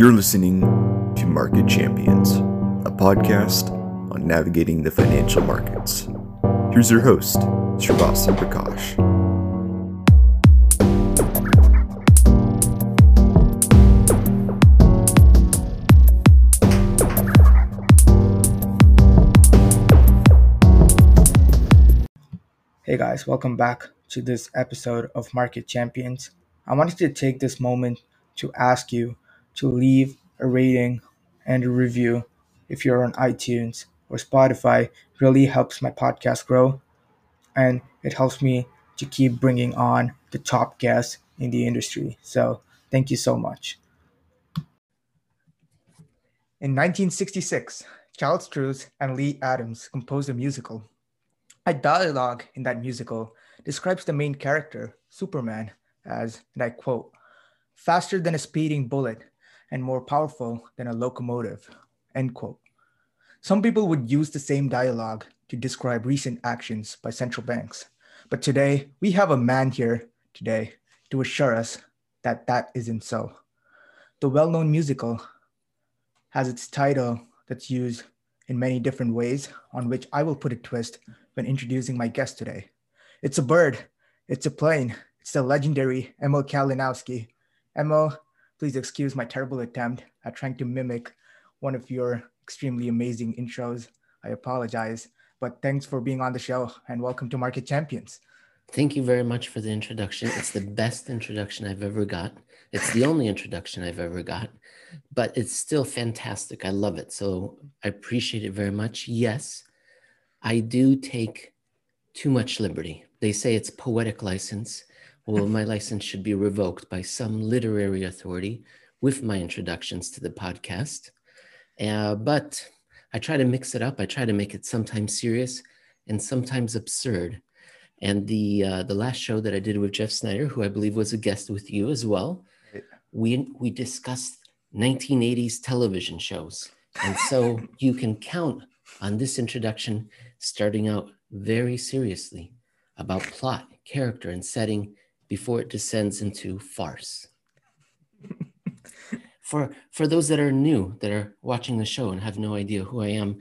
You're listening to Market Champions, a podcast on navigating the financial markets. Here's your host, Srivastava Prakash. Hey guys, welcome back to this episode of Market Champions. I wanted to take this moment to ask you to leave a rating and a review if you're on iTunes or Spotify. Really helps my podcast grow and it helps me to keep bringing on the top guests in the industry. So, thank you so much. In 1966, Charles Strouse and Lee Adams composed a musical a dialogue in that musical describes the main character, Superman, as, and I quote, faster than a speeding bullet and more powerful than a locomotive, end quote. Some people would use the same dialogue to describe recent actions by central banks. But today, we have a man here today to assure us that that isn't so. The well known musical has its title that's used in many different ways, on which I will put a twist when introducing my guest today. It's a bird, it's a plane, it's the legendary Emil Kalinowski. Emil, please excuse my terrible attempt at trying to mimic one of your extremely amazing intros. I apologize, but thanks for being on the show and welcome to Market Champions. Thank you very much for the introduction. It's the best introduction I've ever got. It's the only introduction I've ever got, but it's still fantastic. I love it. So I appreciate it very much. Yes, I do take too much liberty. They say it's poetic license. Well, my license should be revoked by some literary authority with my introductions to the podcast. Uh, but I try to mix it up. I try to make it sometimes serious and sometimes absurd. And the uh, the last show that I did with Jeff Snider, who I believe was a guest with you as well, we we discussed 1980s television shows. And so you can count on this introduction starting out very seriously about plot, character, and setting before it descends into farce. for for those that are new that are watching the show and have no idea who I am,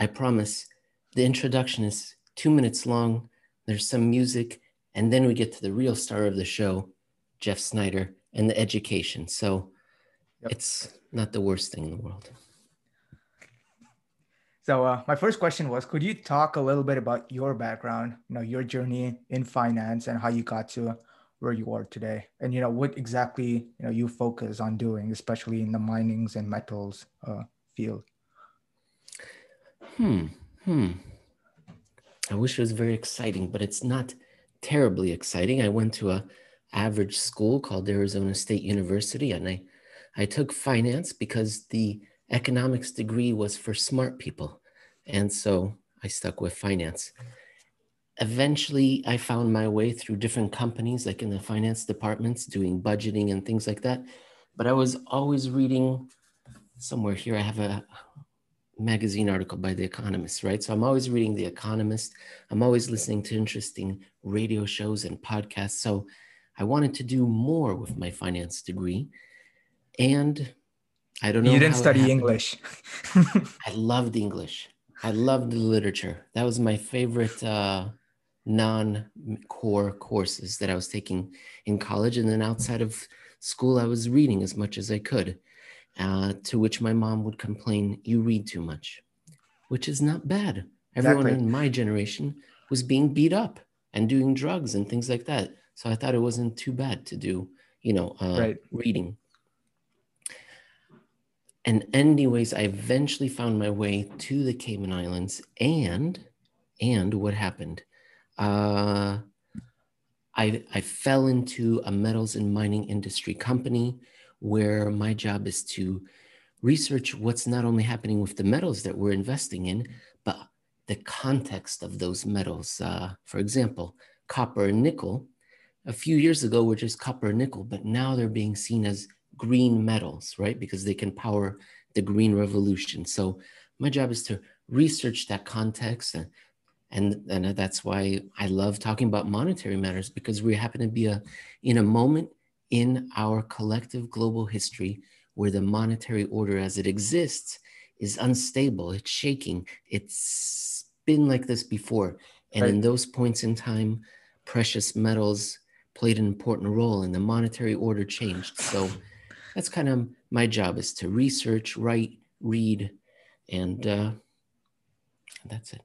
I promise the introduction is 2 minutes long. There's some music and then we get to the real star of the show, Jeff Snider and the education. So yep. it's not the worst thing in the world. So uh, my first question was, could you talk a little bit about your background, you know, your journey in finance and how you got to where you are today, and you know what exactly you know you focus on doing, especially in the minings and metals uh, field. Hmm. Hmm. I wish it was very exciting, but it's not terribly exciting. I went to a average school called Arizona State University, and I I took finance because the economics degree was for smart people. And so I stuck with finance. Eventually, I found my way through different companies, like in the finance departments, doing budgeting and things like that. But I was always reading somewhere here. I have a magazine article by The Economist, right? So I'm always reading The Economist. I'm always listening to interesting radio shows and podcasts. So I wanted to do more with my finance degree. And I don't know. You didn't study English. I loved English. I loved the literature. That was my favorite uh, non-core courses that I was taking in college, and then outside of school, I was reading as much as I could. Uh, to which my mom would complain, "You read too much," which is not bad. Everyone exactly. in my generation was being beat up and doing drugs and things like that. So I thought it wasn't too bad to do, you know, uh, right. reading. And anyways, I eventually found my way to the Cayman Islands, and and what happened? Uh, I I fell into a metals and mining industry company where my job is to research what's not only happening with the metals that we're investing in, but the context of those metals. Uh, for example, copper and nickel. A few years ago were just copper and nickel, but now they're being seen as green metals, right? Because they can power the green revolution. So my job is to research that context and and, and that's why I love talking about monetary matters because we happen to be a, in a moment in our collective global history where the monetary order as it exists is unstable, it's shaking, it's been like this before. And right. in those points in time, precious metals played an important role and the monetary order changed. So that's kind of my job is to research, write, read, and uh, that's it.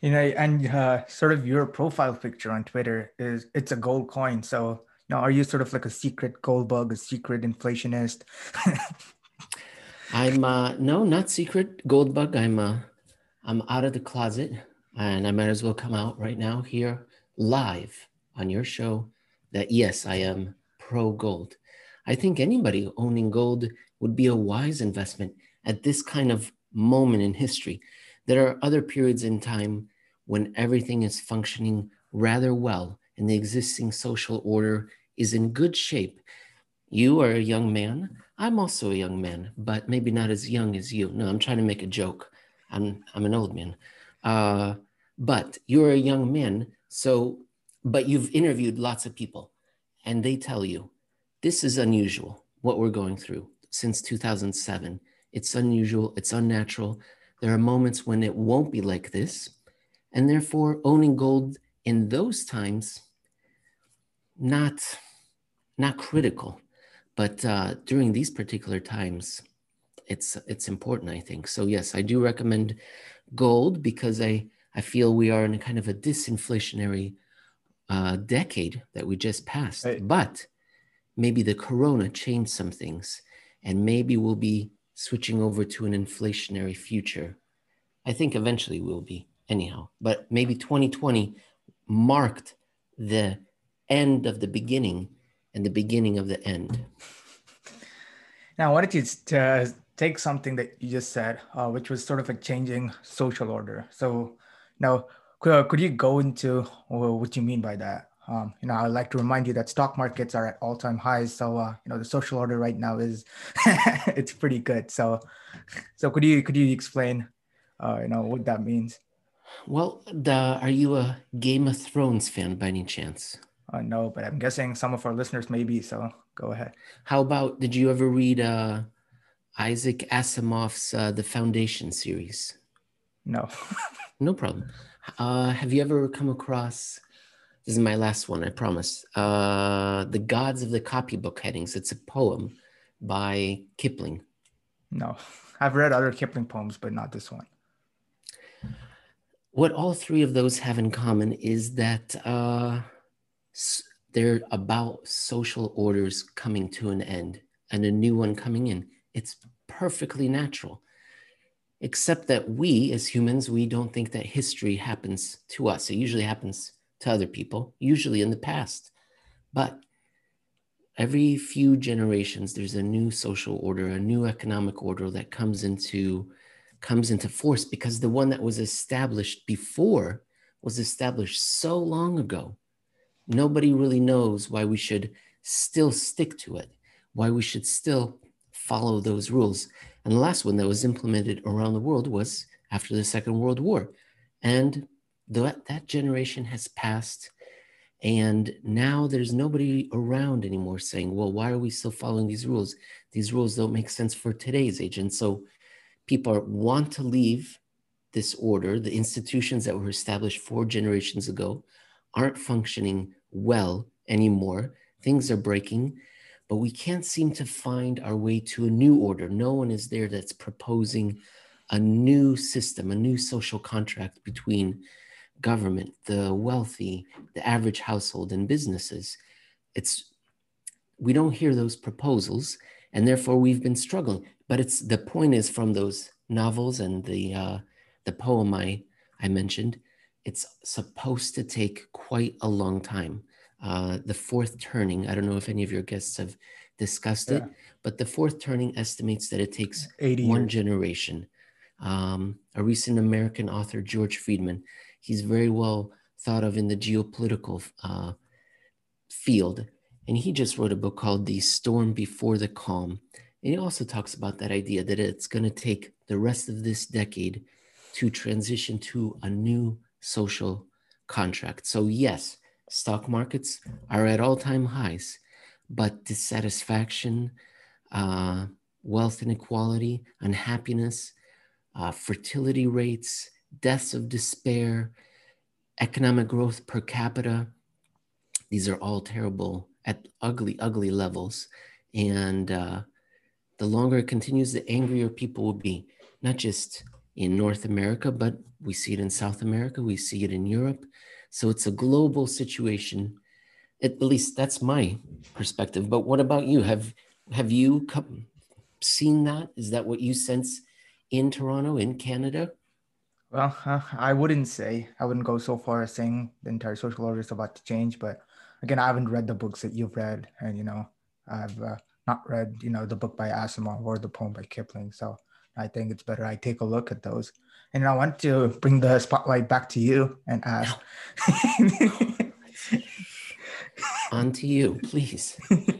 You know, and uh, sort of your profile picture on Twitter is it's a gold coin. So, know, are you sort of like a secret gold bug, a secret inflationist? I'm uh, no, not secret gold bug. I'm uh, I'm out of the closet, and I might as well come out right now here live on your show that yes, I am pro gold. I think anybody owning gold would be a wise investment at this kind of moment in history. There are other periods in time when everything is functioning rather well and the existing social order is in good shape. You are a young man. I'm also a young man, but maybe not as young as you. No, I'm trying to make a joke. I'm I'm an old man. Uh, but you're a young man, so but you've interviewed lots of people, and they tell you this is unusual. What we're going through since 2007, it's unusual. It's unnatural. There are moments when it won't be like this, and therefore owning gold in those times, not not critical, but uh, during these particular times, it's it's important. I think so. Yes, I do recommend gold because I I feel we are in a kind of a disinflationary uh, decade that we just passed. Right. But maybe the corona changed some things, and maybe we'll be switching over to an inflationary future. I think eventually we'll be anyhow. But maybe 2020 marked the end of the beginning and the beginning of the end. Now, I wanted to, to take something that you just said, uh, which was sort of a changing social order. So now, could, uh, could you go into what you mean by that? Um, you know, I'd like to remind you that stock markets are at all-time highs. So, uh, you know, the social order right now is it's pretty good. So, so could you could you explain, uh, you know, what that means? Well, the, are you a Game of Thrones fan by any chance? Uh, no, but I'm guessing some of our listeners may be. So go ahead. How about? Did you ever read uh, Isaac Asimov's uh, The Foundation series? No. no problem. Uh, have you ever come across? This is my last one, I promise. Uh, the Gods of the Copybook Headings. It's a poem by Kipling. No, I've read other Kipling poems, but not this one. What all three of those have in common is that uh, they're about social orders coming to an end and a new one coming in. It's perfectly natural except that we as humans we don't think that history happens to us it usually happens to other people, usually in the past. But every few generations, there's a new social order, a new economic order that comes into comes into force because the one that was established before was established so long ago. Nobody really knows why we should still stick to it, why we should still follow those rules. And the last one that was implemented around the world was after the Second World War. And that, that generation has passed and now there's nobody around anymore saying well why are we still following these rules? These rules don't make sense for today's age. And so people are, want to leave this order. The institutions that were established four generations ago aren't functioning well anymore. Things are breaking but we can't seem to find our way to a new order. No one is there that's proposing a new system a new social contract between government, the wealthy, the average household, and businesses. It's we don't hear those proposals, and therefore we've been struggling. But it's the point is from those novels and the uh, the poem I I mentioned, it's supposed to take quite a long time. Uh, the fourth turning, I don't know if any of your guests have discussed yeah. it, but the fourth turning estimates that it takes one years. generation. Um, a recent American author, George Friedman, he's very well thought of in the geopolitical uh, field. And he just wrote a book called The Storm Before the Calm. And he also talks about that idea that it's going to take the rest of this decade to transition to a new social contract. So, yes, stock markets are at all time highs, but dissatisfaction, uh, wealth inequality, unhappiness, uh, fertility rates, deaths of despair, economic growth per capita. These are all terrible at ugly, ugly levels. And uh, the longer it continues, the angrier people will be, not just in North America, but we see it in South America, we see it in Europe. So it's a global situation. At least that's my perspective. But what about you? Have have you come, seen that? Is that what you sense in Toronto, in Canada? Well, uh, I wouldn't say I wouldn't go so far as saying the entire social order is about to change, but again, I haven't read the books that you've read, and you know, I've uh, not read you know the book by Asimov or the poem by Kipling, so I think it's better I take a look at those. And I want to bring the spotlight back to you and ask. On to you, please.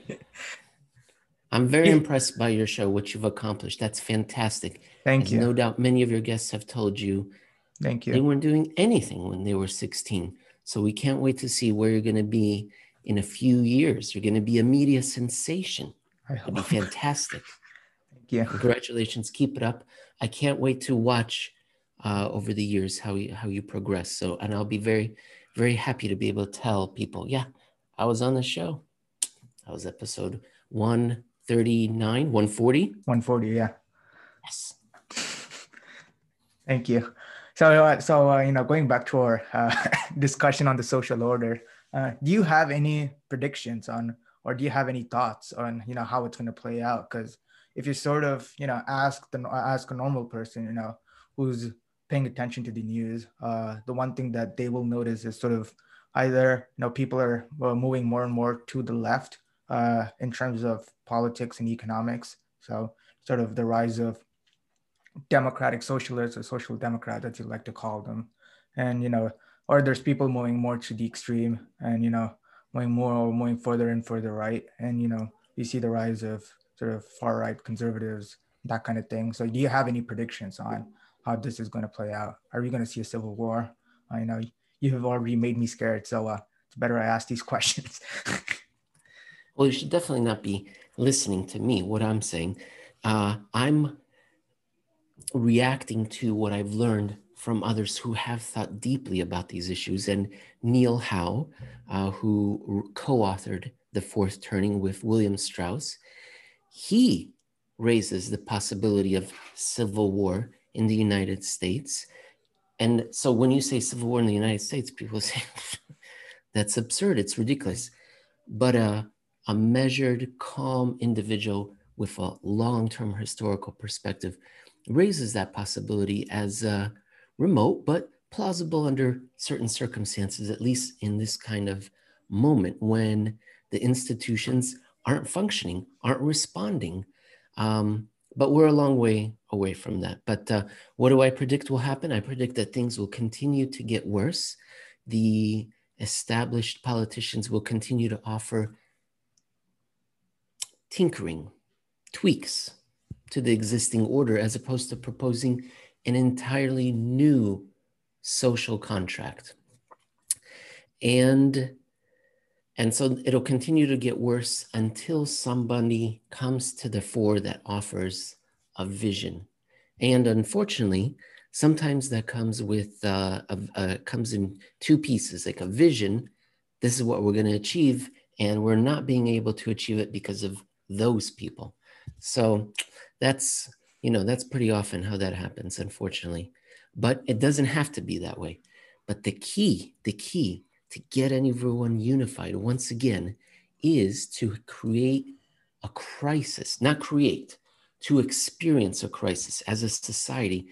I'm very impressed by your show, what you've accomplished. That's fantastic. Thank As you. No doubt many of your guests have told you Thank you. they weren't doing anything when they were 16. So we can't wait to see where you're going to be in a few years. You're going to be a media sensation. I It'd be fantastic. Thank you. Congratulations. Keep it up. I can't wait to watch uh, over the years how you, how you progress. So, and I'll be very, very happy to be able to tell people, yeah, I was on the show. That was episode 139, 140. 140. Yeah. Yes. Thank you. So, uh, so uh, you know, going back to our uh, discussion on the social order, uh, do you have any predictions on, or do you have any thoughts on, you know, how it's going to play out? Because if you sort of, you know, ask the ask a normal person, you know, who's paying attention to the news, uh, the one thing that they will notice is sort of either, you know, people are uh, moving more and more to the left uh, in terms of politics and economics. So, sort of the rise of democratic socialists or social democrats as you like to call them. And you know or there's people moving more to the extreme and you know moving more or moving further and further right. And you know you see the rise of sort of far right conservatives that kind of thing. So do you have any predictions on how this is going to play out? Are we going to see a civil war? I know you have already made me scared so uh, it's better i ask these questions Well, you should definitely not be listening to me, what I'm saying. Uh, I'm reacting to what I've learned from others who have thought deeply about these issues. And Neil Howe, uh, who co authored The Fourth Turning with William Strauss, he raises the possibility of civil war in the United States. And so when you say civil war in the United States, people say, that's absurd, it's ridiculous. But uh, a measured, calm individual with a long term historical perspective raises that possibility as uh, remote but plausible under certain circumstances, at least in this kind of moment when the institutions aren't functioning, aren't responding. Um, but we're a long way away from that. But uh, what do I predict will happen? I predict that things will continue to get worse. The established politicians will continue to offer tinkering, tweaks to the existing order as opposed to proposing an entirely new social contract. And and so it'll continue to get worse until somebody comes to the fore that offers a vision. And unfortunately, sometimes that comes with uh, a, a, comes in two pieces, like a vision. This is what we're going to achieve, and we're not being able to achieve it because of those people. So that's you know that's pretty often how that happens, unfortunately. But it doesn't have to be that way. But the key, the key to get everyone unified once again is to create a crisis, not create, to experience a crisis as a society,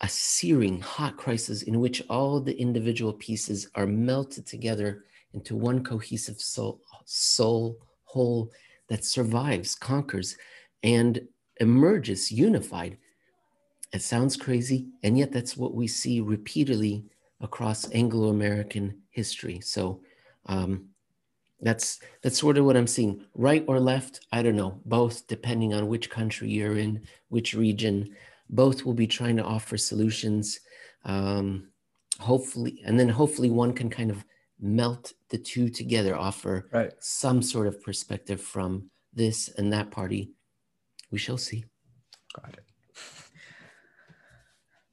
a searing hot crisis in which all the individual pieces are melted together into one cohesive soul, soul whole that survives, conquers, and emerges unified. It sounds crazy, and yet that's what we see repeatedly across Anglo-American history. So um, that's that's sort of what I'm seeing. Right or left, I don't know. Both, depending on which country you're in, which region. Both will be trying to offer solutions. Um, hopefully, and then hopefully one can kind of melt the two together, offer right some sort of perspective from this and that party we shall see. Got it.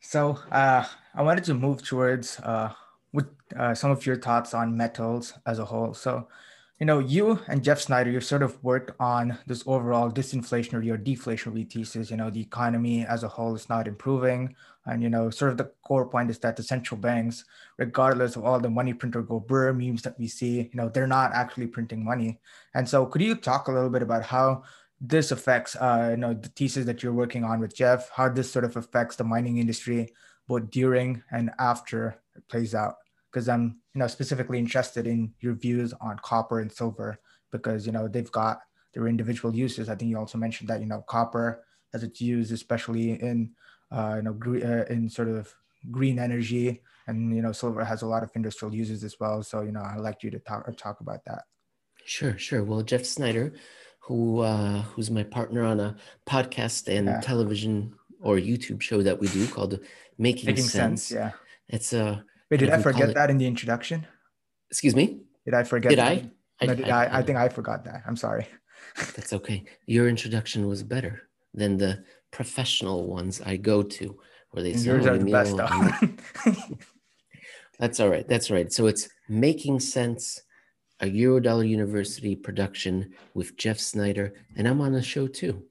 So uh, I wanted to move towards uh, with uh, some of your thoughts on metals as a whole. So, you know, you and Jeff Snider, you've sort of worked on this overall disinflationary or deflationary thesis. You know, the economy as a whole is not improving. And, you know, sort of the core point is that the central banks, regardless of all the money printer go brr memes that we see, you know, they're not actually printing money. And so could you talk a little bit about how this affects, uh, you know, the thesis that you're working on with Jeff, how this sort of affects the mining industry, both during and after it plays out? Because I'm you know specifically interested in your views on copper and silver because you know they've got their individual uses. I think you also mentioned that you know copper as its used especially in uh, you know gre- uh, in sort of green energy, and you know silver has a lot of industrial uses as well. So you know I'd like you to talk talk about that. Sure, sure. Well, Jeff Snider, who uh, who's my partner on a podcast and yeah. television or YouTube show that we do called Making, Making sense. sense. Yeah, it's a Wait, did I forget that in the introduction? Excuse me? Did I forget? Did that? I? No, did I, I, I think I forgot that. I'm sorry. That's okay. Your introduction was better than the professional ones I go to, where they say, "Yours oh, are the best." That's all right. That's all right. So it's making sense. A Eurodollar University production with Jeff Snider, and I'm on the show too.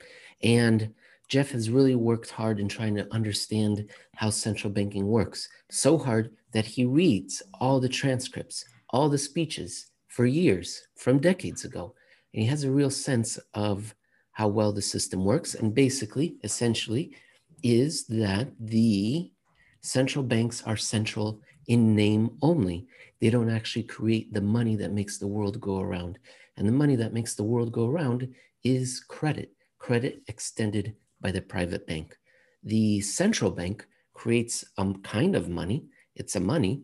And Jeff has really worked hard in trying to understand how central banking works. So hard that he reads all the transcripts, all the speeches for years, from decades ago. And he has a real sense of how well the system works. And basically, essentially, is that the central banks are central in name only. They don't actually create the money that makes the world go around. And the money that makes the world go around is credit, credit extended by the private bank. The central bank creates a um, kind of money it's a money,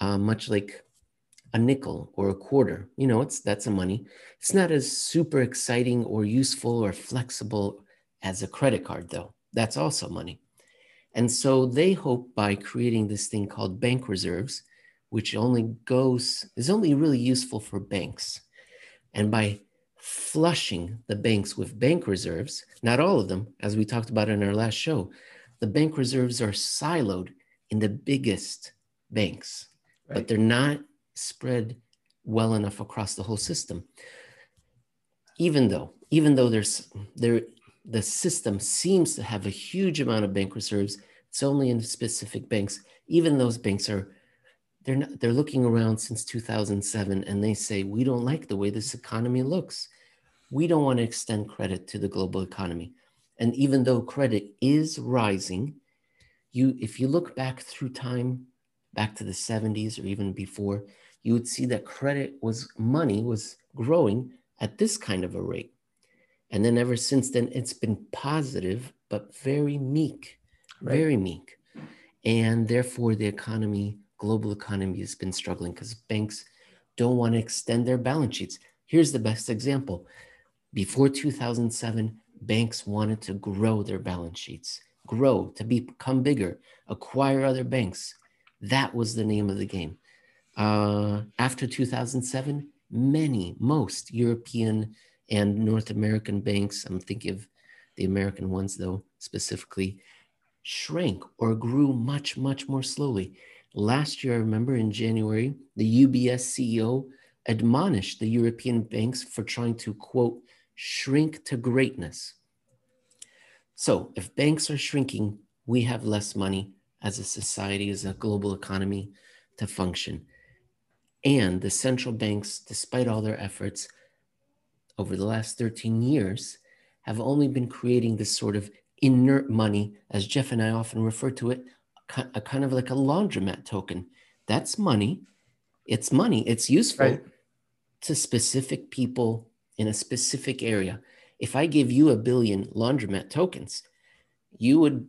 uh, much like a nickel or a quarter. You know, it's that's a money. It's not as super exciting or useful or flexible as a credit card, though. That's also money. And so they hope by creating this thing called bank reserves, which only goes is only really useful for banks. And by flushing the banks with bank reserves, not all of them, as we talked about in our last show, the bank reserves are siloed in the biggest banks, right. but they're not spread well enough across the whole system. Even though, even though there's there, the system seems to have a huge amount of bank reserves, it's only in specific banks. Even those banks are they're not, they're looking around since 2007 and they say we don't like the way this economy looks. We don't want to extend credit to the global economy. And even though credit is rising, you if you look back through time back to the 70s or even before you would see that credit was money was growing at this kind of a rate. And then ever since then it's been positive but very meek right. very meek. And therefore the economy global economy has been struggling because banks don't want to extend their balance sheets. Here's the best example. Before 2007 banks wanted to grow their balance sheets grow, to become bigger, acquire other banks. That was the name of the game. Uh, after 2007, many, most European and North American banks, I'm thinking of the American ones though, specifically, shrank or grew much, much more slowly. Last year, I remember in January, the UBS CEO admonished the European banks for trying to, quote, shrink to greatness. So if banks are shrinking, we have less money as a society, as a global economy to function. And the central banks, despite all their efforts over the last 13 years, have only been creating this sort of inert money, as Jeff and I often refer to it, a kind of like a laundromat token. That's money. It's money. It's useful right. to specific people in a specific area if I give you a billion laundromat tokens, you would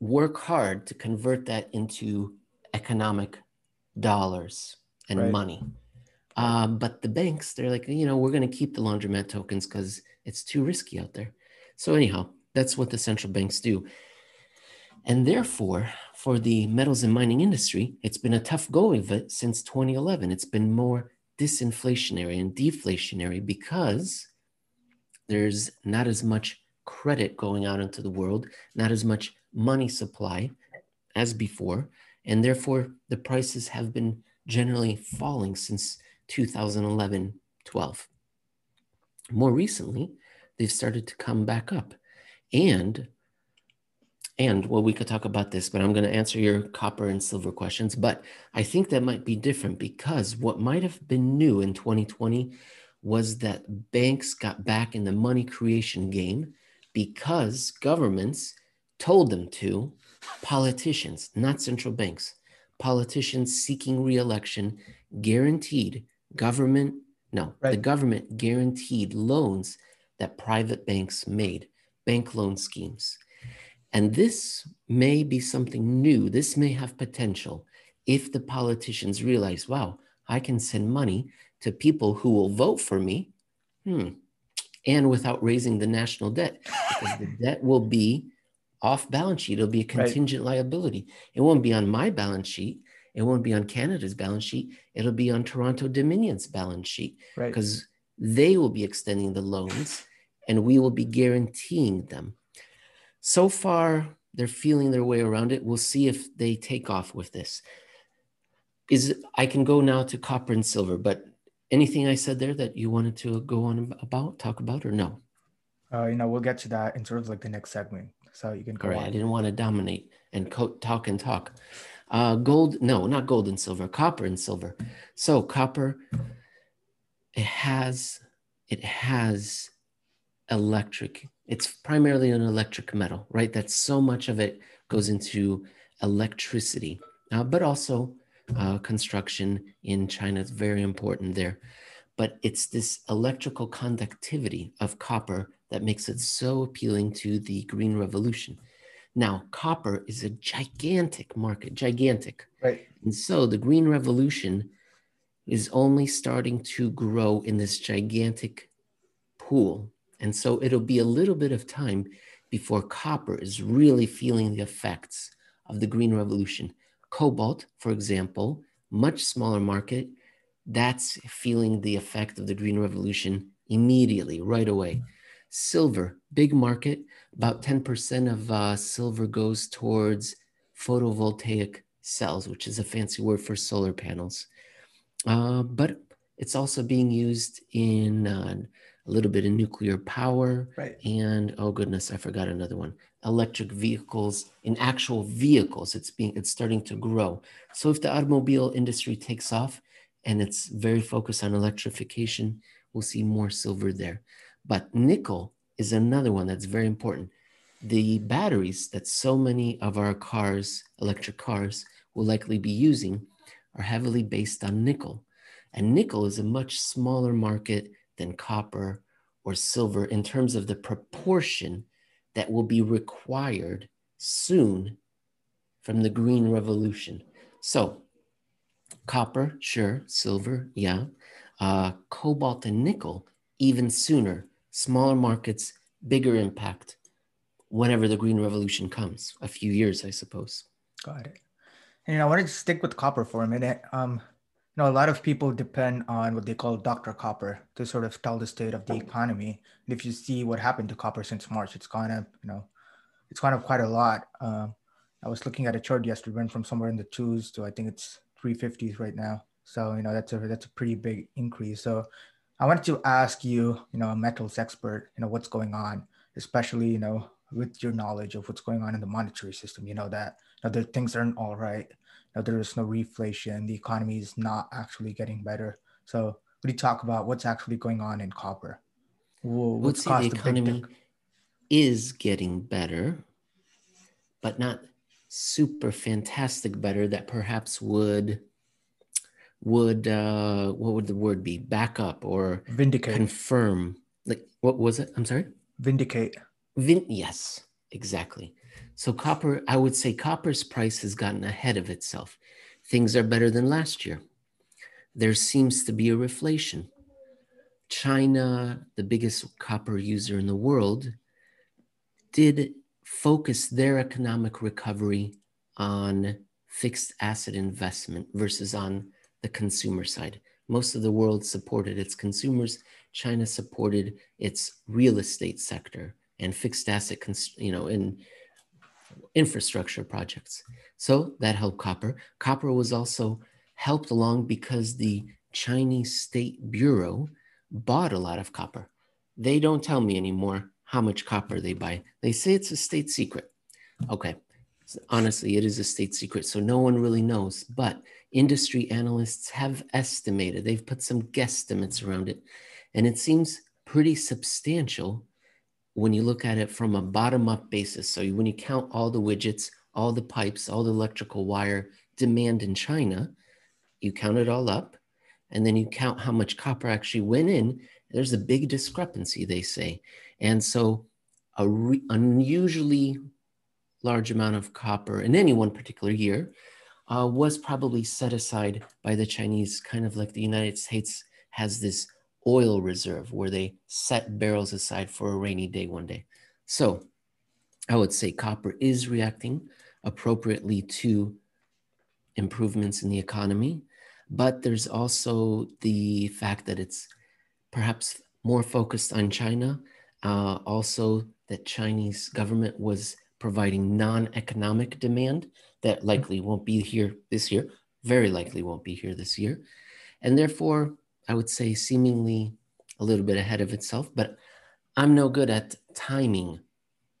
work hard to convert that into economic dollars and right. money. Um, but the banks, they're like, you know, we're going to keep the laundromat tokens because it's too risky out there. So, anyhow, that's what the central banks do. And therefore, for the metals and mining industry, it's been a tough go of it since 2011. It's been more disinflationary and deflationary because there's not as much credit going out into the world, not as much money supply as before. And therefore, the prices have been generally falling since 2011 12. More recently, they've started to come back up. And and well, we could talk about this, but I'm going to answer your copper and silver questions. But I think that might be different because what might have been new in 2020 was that banks got back in the money creation game because governments told them to, politicians, not central banks, politicians seeking reelection guaranteed government, no, right. the government guaranteed loans that private banks made, bank loan schemes. And this may be something new. This may have potential if the politicians realize, wow, I can send money to people who will vote for me. Hmm. And without raising the national debt, because the debt will be off balance sheet. It'll be a contingent right. liability. It won't be on my balance sheet. It won't be on Canada's balance sheet. It'll be on Toronto Dominion's balance sheet because right. they will be extending the loans and we will be guaranteeing them. So far, they're feeling their way around it. We'll see if they take off with this. Is I can go now to copper and silver, but anything I said there that you wanted to go on about, talk about, or no? Uh, you know, we'll get to that in sort of like the next segment. So you can go. All right, on. I didn't want to dominate and co- talk and talk. Uh, gold, no, not gold and silver, copper and silver. So copper, it has, it has electric it's primarily an electric metal, right? That so much of it goes into electricity, uh, but also uh, construction in China is very important there. But it's this electrical conductivity of copper that makes it so appealing to the green revolution. Now, copper is a gigantic market, gigantic. Right. And so the green revolution is only starting to grow in this gigantic pool and so it'll be a little bit of time before copper is really feeling the effects of the green revolution. Cobalt, for example, much smaller market, that's feeling the effect of the green revolution immediately, right away. Silver, big market, about 10% of uh, silver goes towards photovoltaic cells, which is a fancy word for solar panels. Uh, but it's also being used in uh, a little bit of nuclear power, right. and oh goodness, I forgot another one. Electric vehicles in actual vehicles. It's being it's starting to grow. So if the automobile industry takes off and it's very focused on electrification, we'll see more silver there. But nickel is another one that's very important. The batteries that so many of our cars, electric cars, will likely be using are heavily based on nickel. And nickel is a much smaller market than copper or silver in terms of the proportion that will be required soon from the green revolution. So, copper, sure, silver, yeah, uh, cobalt and nickel, even sooner, smaller markets, bigger impact whenever the green revolution comes, a few years, I suppose. Got it. And I want to stick with copper for a minute. Um, know, a lot of people depend on what they call Dr. Copper to sort of tell the state of the economy. And if you see what happened to copper since March, it's gone up, you know, it's gone up quite a lot. Um, I was looking at a chart yesterday, went from somewhere in the twos to I think it's 350s right now. So, you know, that's a that's a pretty big increase. So I wanted to ask you, you know, a metals expert, you know, what's going on, especially, you know, with your knowledge of what's going on in the monetary system, you know, that you know, the things aren't all right know, there is no reflation. The economy is not actually getting better. So, what do you talk about? What's actually going on in copper? What's the economy is getting better, but not super fantastic better. That perhaps would would uh, what would the word be? Back up or vindicate, confirm. Like what was it? I'm sorry. Vindicate. Vin. Yes, exactly. So copper, I would say copper's price has gotten ahead of itself. Things are better than last year. There seems to be a reflation. China, the biggest copper user in the world, did focus their economic recovery on fixed asset investment versus on the consumer side. Most of the world supported its consumers. China supported its real estate sector and fixed asset, you know, in infrastructure projects. So that helped copper. Copper was also helped along because the Chinese State Bureau bought a lot of copper. They don't tell me anymore how much copper they buy. They say it's a state secret. Okay. Honestly, it is a state secret, so no one really knows. But industry analysts have estimated, they've put some guesstimates around it, and it seems pretty substantial when you look at it from a bottom up basis. So when you count all the widgets, all the pipes, all the electrical wire demand in China, you count it all up, and then you count how much copper actually went in. There's a big discrepancy, they say. And so a re- unusually large amount of copper in any one particular year uh, was probably set aside by the Chinese, kind of like the United States has this oil reserve where they set barrels aside for a rainy day one day. So I would say copper is reacting appropriately to improvements in the economy, but there's also the fact that it's perhaps more focused on China. Uh, also, that Chinese government was providing non-economic demand that likely won't be here this year, very likely won't be here this year, and therefore I would say seemingly a little bit ahead of itself, but I'm no good at timing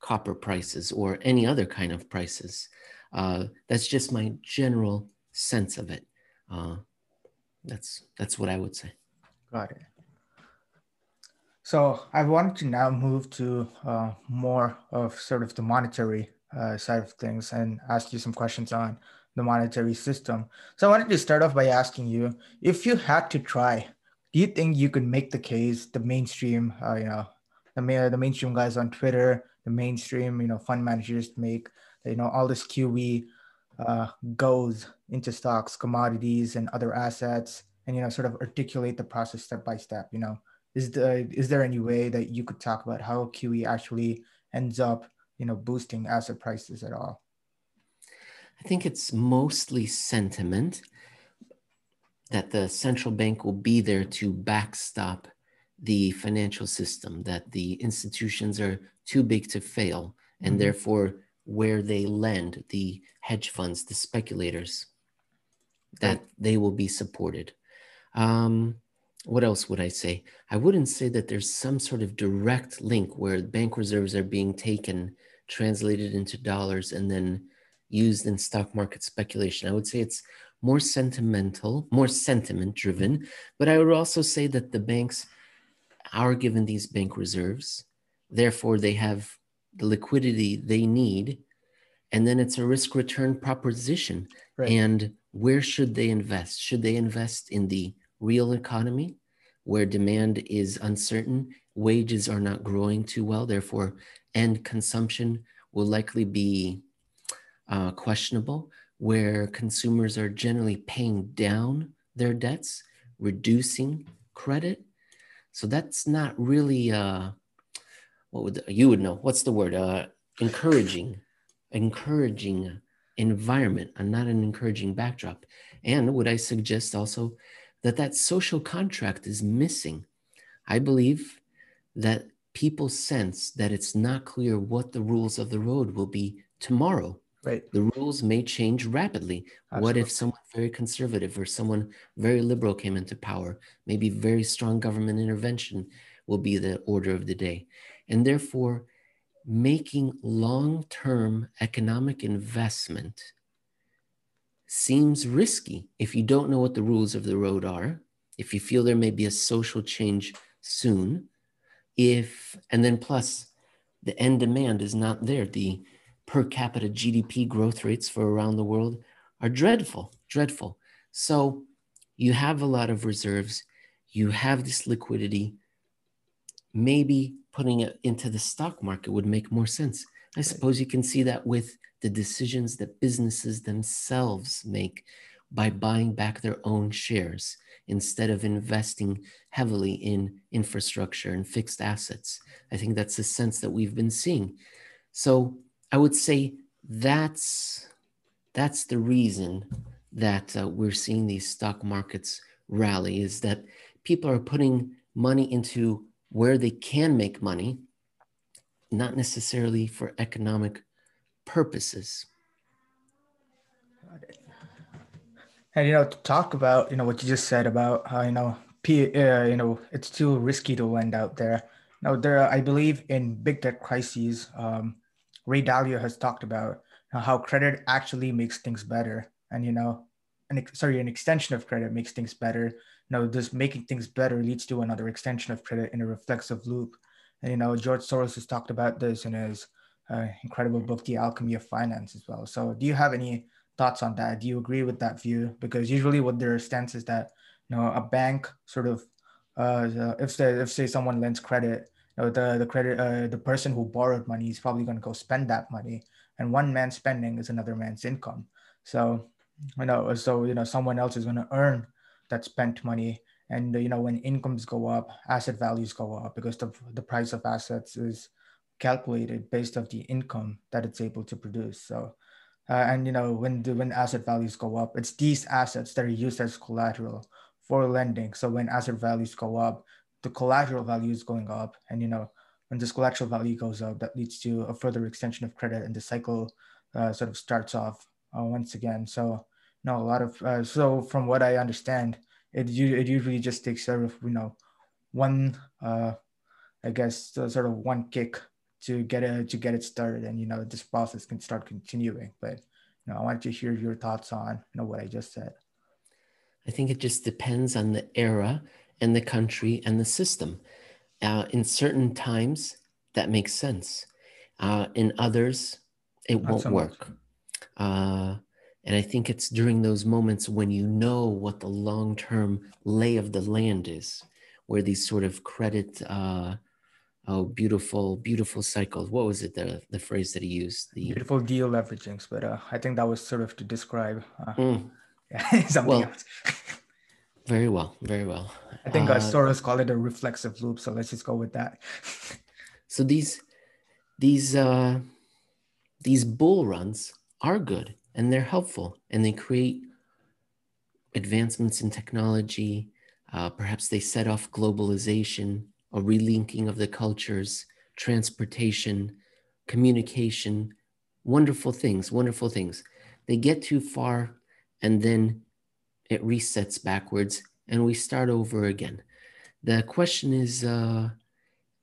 copper prices or any other kind of prices. Uh, that's just my general sense of it. Uh, that's that's what I would say. Got it. So I wanted to now move to uh, more of sort of the monetary uh, side of things and ask you some questions on the monetary system. So I wanted to start off by asking you if you had to try, do you think you could make the case the mainstream, uh, you know, the, the mainstream guys on Twitter, the mainstream, you know, fund managers make, you know, all this QE uh, goes into stocks, commodities, and other assets, and you know, sort of articulate the process step by step. You know, is the is there any way that you could talk about how QE actually ends up, you know, boosting asset prices at all? I think it's mostly sentiment that the central bank will be there to backstop the financial system, that the institutions are too big to fail, and mm-hmm. therefore where they lend, the hedge funds, the speculators, that right. they will be supported. Um, what else would I say? I wouldn't say that there's some sort of direct link where bank reserves are being taken, translated into dollars, and then used in stock market speculation. I would say it's more sentimental, more sentiment driven. But I would also say that the banks are given these bank reserves. Therefore, they have the liquidity they need. And then it's a risk return proposition. Right. And where should they invest? Should they invest in the real economy where demand is uncertain, wages are not growing too well, therefore, end consumption will likely be uh, questionable, where consumers are generally paying down their debts, reducing credit. So that's not really uh, what would you would know? What's the word? Uh, encouraging, encouraging environment, and not an encouraging backdrop. And would I suggest also that that social contract is missing? I believe that people sense that it's not clear what the rules of the road will be tomorrow. Right. The rules may change rapidly. Absolutely. What if someone very conservative or someone very liberal came into power? Maybe very strong government intervention will be the order of the day. And therefore, making long term economic investment seems risky if you don't know what the rules of the road are, if you feel there may be a social change soon, if, and then plus the end demand is not there. The per capita GDP growth rates for around the world are dreadful, dreadful. So you have a lot of reserves, you have this liquidity. Maybe putting it into the stock market would make more sense. I suppose you can see that with the decisions that businesses themselves make by buying back their own shares instead of investing heavily in infrastructure and fixed assets. I think that's the sense that we've been seeing. So I would say that's that's the reason that uh, we're seeing these stock markets rally is that people are putting money into where they can make money not necessarily for economic purposes. And you know, to talk about you know what you just said about how you know, P, uh, you know, it's too risky to lend out there. Now, there, I believe in big debt crises, um, Ray Dalio has talked about how credit actually makes things better, and you know, an sorry, an extension of credit makes things better. You know, this making things better leads to another extension of credit in a reflexive loop. And you know, George Soros has talked about this in his uh, incredible book, The Alchemy of Finance, as well. So, do you have any thoughts on that? Do you agree with that view? Because usually, what their stance is that you know a bank sort of uh, if say if say someone lends credit, you know, the the credit uh, the person who borrowed money is probably going to go spend that money, and one man's spending is another man's income. So you know so you know someone else is going to earn that spent money. And you know when incomes go up asset values go up because the, the price of assets is calculated based off the income that it's able to produce. So uh, and you know when the when asset values go up it's these assets that are used as collateral for lending. So when asset values go up the collateral value is going up and you know when this collateral value goes up that leads to a further extension of credit and the cycle uh, sort of starts off uh, once again so no, a lot of uh, so from what I understand, it it usually just takes sort of you know one uh, I guess sort of one kick to get it to get it started, and you know this process can start continuing. But you know, I wanted to hear your thoughts on you know what I just said. I think it just depends on the era and the country and the system. Uh, in certain times, that makes sense. Uh, in others, it Not won't so work. Uh, and I think it's during those moments when you know what the long term lay of the land is, where these sort of credit, uh, oh, beautiful, beautiful cycles. What was it, the, the phrase that he used? The beautiful deleveragings. But uh, I think that was sort of to describe uh, mm. yeah, something well, else. very well, very well. I think uh, Soros call it a reflexive loop. So let's just go with that. so these, these, uh, these bull runs are good and they're helpful and they create advancements in technology. Uh, perhaps they set off globalization, a relinking of the cultures, transportation, communication, wonderful things, wonderful things. They get too far and then it resets backwards and we start over again. The question is uh,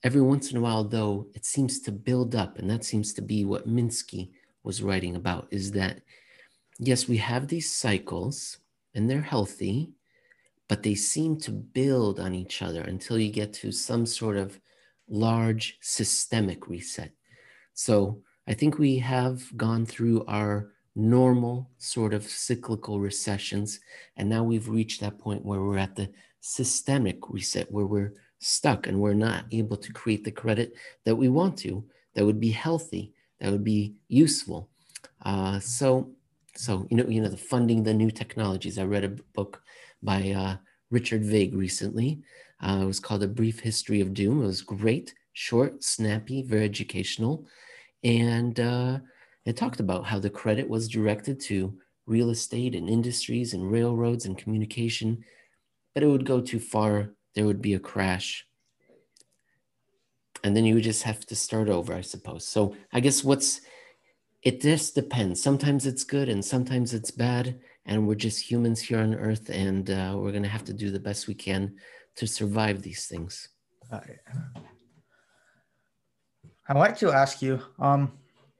every once in a while, though, it seems to build up, and that seems to be what Minsky was writing about is that yes, we have these cycles and they're healthy, but they seem to build on each other until you get to some sort of large systemic reset. So I think we have gone through our normal sort of cyclical recessions, and now we've reached that point where we're at the systemic reset, where we're stuck and we're not able to create the credit that we want to, that would be healthy, that would be useful. Uh, so so you know, you know, the funding the new technologies. I read a book by uh, Richard Vague recently. Uh, it was called A Brief History of Doom. It was great, short, snappy, very educational, and uh, it talked about how the credit was directed to real estate and industries and railroads and communication, but it would go too far. There would be a crash. And then you would just have to start over, I suppose. So I guess what's it just depends. Sometimes it's good and sometimes it's bad. And we're just humans here on earth and uh, we're going to have to do the best we can to survive these things. I wanted to ask you, um,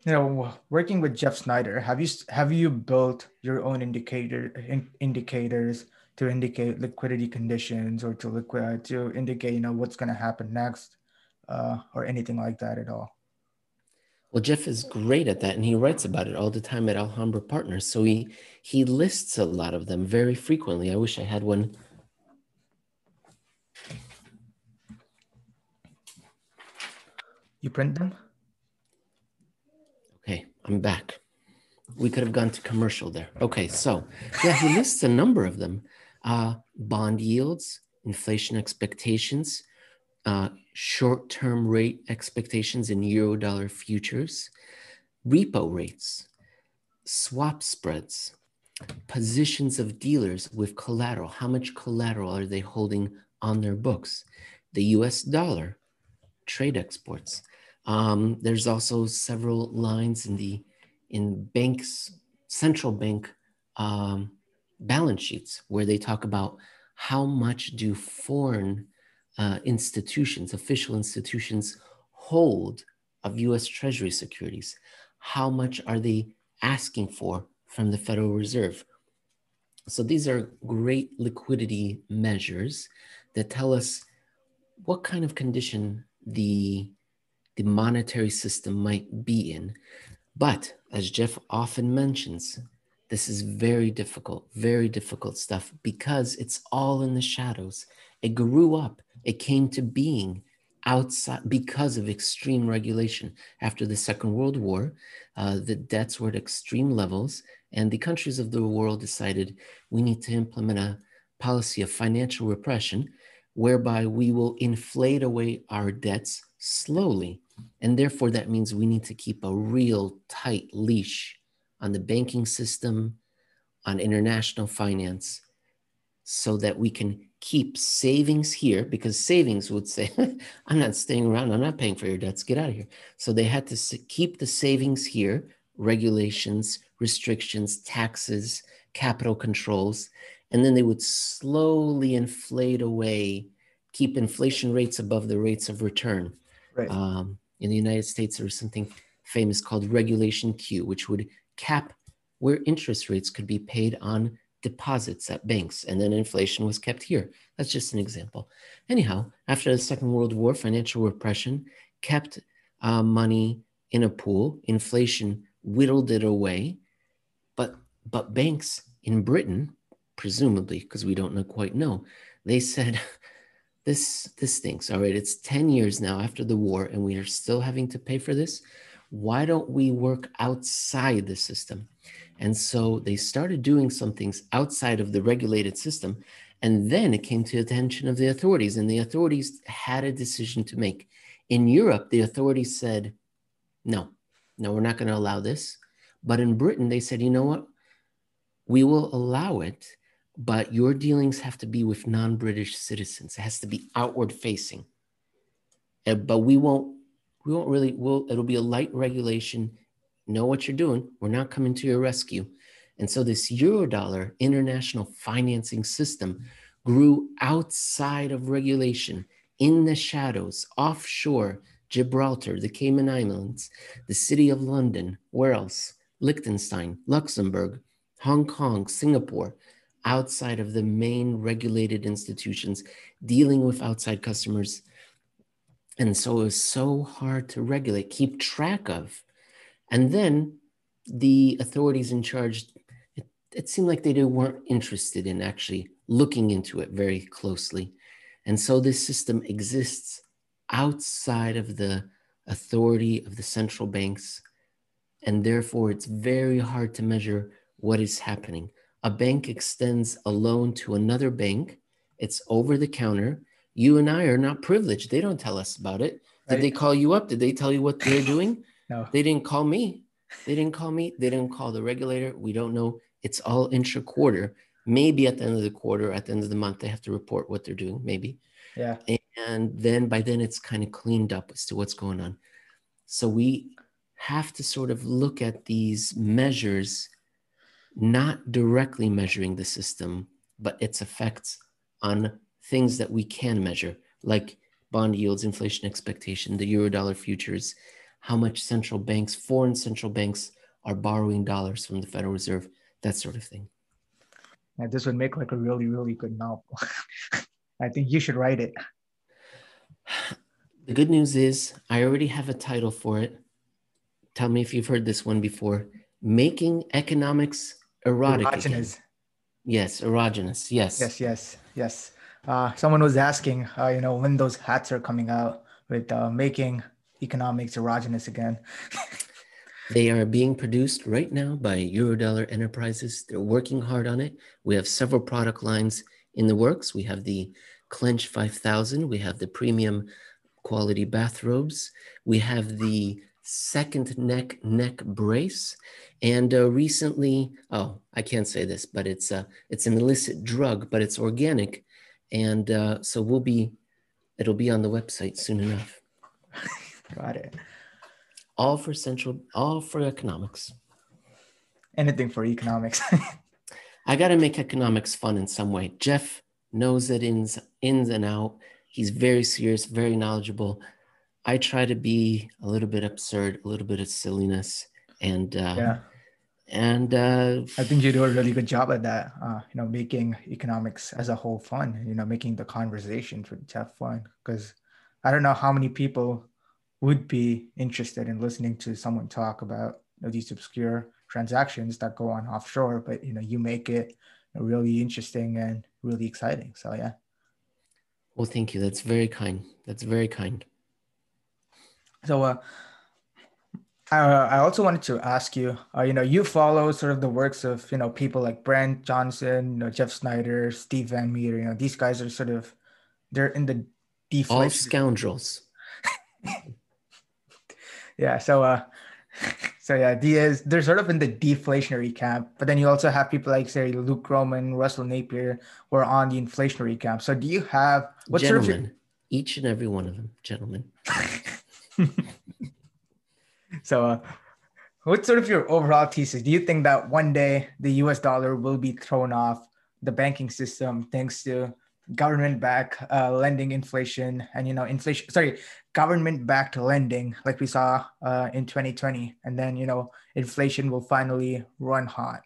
you know, working with Jeff Snider, have you have you built your own indicator in, indicators to indicate liquidity conditions or to liquid to indicate you know what's going to happen next, uh, or anything like that at all? Well, Jeff is great at that, and he writes about it all the time at Alhambra Partners. So he he lists a lot of them very frequently. I wish I had one. You print them? I'm back. We could have gone to commercial there. Okay, so yeah, he lists a number of them: uh, bond yields, inflation expectations, uh, short term rate expectations in euro dollar futures, repo rates, swap spreads, positions of dealers with collateral. How much collateral are they holding on their books? The US dollar, trade exports, Um, there's also several lines in the in banks central bank um, balance sheets where they talk about how much do foreign uh, institutions, official institutions, hold of U.S. Treasury securities? How much are they asking for from the Federal Reserve? So these are great liquidity measures that tell us what kind of condition the, the monetary system might be in. But as Jeff often mentions, this is very difficult, very difficult stuff because it's all in the shadows. It grew up, it came to being outside because of extreme regulation. After the Second World War, uh, the debts were at extreme levels, and the countries of the world decided we need to implement a policy of financial repression whereby we will inflate away our debts slowly. And therefore, that means we need to keep a real tight leash on the banking system, on international finance, so that we can keep savings here because savings would say, I'm not staying around, I'm not paying for your debts, get out of here. So they had to keep the savings here, regulations, restrictions, taxes, capital controls, and then they would slowly inflate away, keep inflation rates above the rates of return. Right. Um, in the United States, there was something famous called Regulation Q, which would cap where interest rates could be paid on deposits at banks, and then inflation was kept here. That's just an example. Anyhow, after the Second World War, financial repression kept uh, money in a pool. Inflation whittled it away, but but banks in Britain, presumably, because we don't know, quite know, they said. This, this stinks. All right, it's 10 years now after the war, and we are still having to pay for this. Why don't we work outside the system? And so they started doing some things outside of the regulated system. And then it came to the attention of the authorities, and the authorities had a decision to make. In Europe, the authorities said, no, no, we're not going to allow this. But in Britain, they said, you know what? We will allow it, but your dealings have to be with non British citizens. It has to be outward facing. Uh, but we won't, we won't really, we'll, it'll be a light regulation know what you're doing. We're not coming to your rescue. And so this Eurodollar international financing system grew outside of regulation, in the shadows, offshore, Gibraltar, the Cayman Islands, the city of London, where else? Liechtenstein, Luxembourg, Hong Kong, Singapore, outside of the main regulated institutions dealing with outside customers. And so it was so hard to regulate, keep track of. And then the authorities in charge, it, it seemed like they weren't interested in actually looking into it very closely. And so this system exists outside of the authority of the central banks. And therefore, it's very hard to measure what is happening. A bank extends a loan to another bank, it's over the counter. You and I are not privileged. They don't tell us about it. Did right. they call you up? Did they tell you what they're doing? No. They didn't call me. They didn't call me. They didn't call the regulator. We don't know. It's all intra quarter. Maybe at the end of the quarter, at the end of the month, they have to report what they're doing. Maybe. Yeah. And then by then it's kind of cleaned up as to what's going on. So we have to sort of look at these measures, not directly measuring the system, but its effects on things that we can measure, like bond yields, inflation expectation, the eurodollar futures, how much central banks, foreign central banks, are borrowing dollars from the Federal Reserve, that sort of thing. Yeah, this would make like a really, really good novel. I think you should write it. The good news is I already have a title for it. Tell me if you've heard this one before. Making economics erotic. Erogenous. Again. Yes, erogenous. Yes. Yes, yes, yes. Uh, someone was asking, uh, you know, when those hats are coming out with uh, making economics erogenous again. they are being produced right now by Eurodollar Enterprises. They're working hard on it. We have several product lines in the works. We have the Clench 5000, we have the premium quality bathrobes, we have the second neck neck brace and uh, recently oh i can't say this but it's uh, it's an illicit drug but it's organic and uh, so we'll be it'll be on the website soon enough Got it. all for central, all for economics. Anything for economics. I got to make economics fun in some way. Jeff knows it ins ins and out. He's very serious, very knowledgeable. I try to be a little bit absurd, a little bit of silliness, and uh, yeah. And uh, I think you do a really good job at that. Uh, you know, making economics as a whole fun. You know, making the conversations with Jeff fun. Because I don't know how many people would be interested in listening to someone talk about you know, these obscure transactions that go on offshore, but you know, you make it really interesting and really exciting. So yeah. Well, thank you. That's very kind. That's very kind. So, uh, I, I also wanted to ask you, uh, you know, you follow sort of the works of, you know, people like Brent Johnson, you know, Jeff Snider, Steve Van Metre, you know, these guys are sort of, they're in the deflation. All scoundrels. yeah. So, uh, so yeah, Diaz, they're sort of in the deflationary camp, but then you also have people like say Luke Gromen, Russell Napier, who are on the inflationary camp. So do you have what gentlemen, sort of your... each and every one of them, gentlemen. so, uh, sort of your overall thesis? Do you think that one day the U.S. dollar will be thrown off the banking system thanks to government-backed uh, lending inflation and you know inflation? Sorry, government-backed lending like we saw uh, in 2020, and then you know inflation will finally run hot.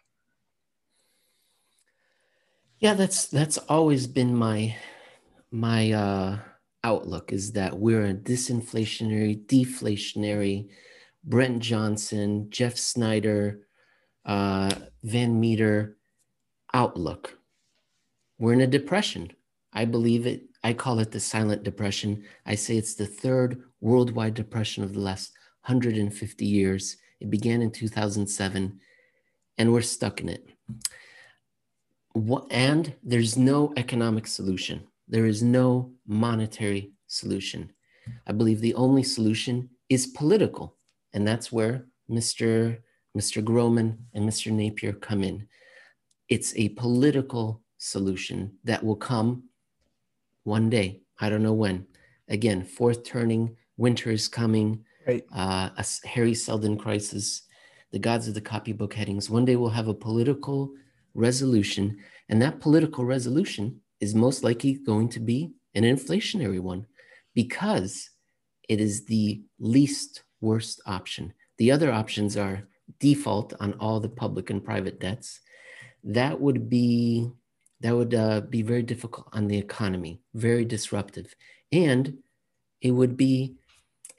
Yeah, that's that's always been my my uh outlook is that we're a disinflationary, deflationary, Brent Johnson, Jeff Snider, uh, Van Metre outlook. We're in a depression. I believe it. I call it the silent depression. I say it's the third worldwide depression of the last 150 years. It began in 2007, and we're stuck in it. And there's no economic solution. There is no monetary solution. I believe the only solution is political, and that's where Mr. Mr. Gromen and Mr. Napier come in. It's a political solution that will come one day. I don't know when. Again, fourth turning, winter is coming, right. uh, a Hari Seldon crisis, the gods of the copybook headings. One day we'll have a political resolution, and that political resolution is most likely going to be an inflationary one because it is the least worst option. The other options are default on all the public and private debts. That would be that would uh, be very difficult on the economy, very disruptive, and it would be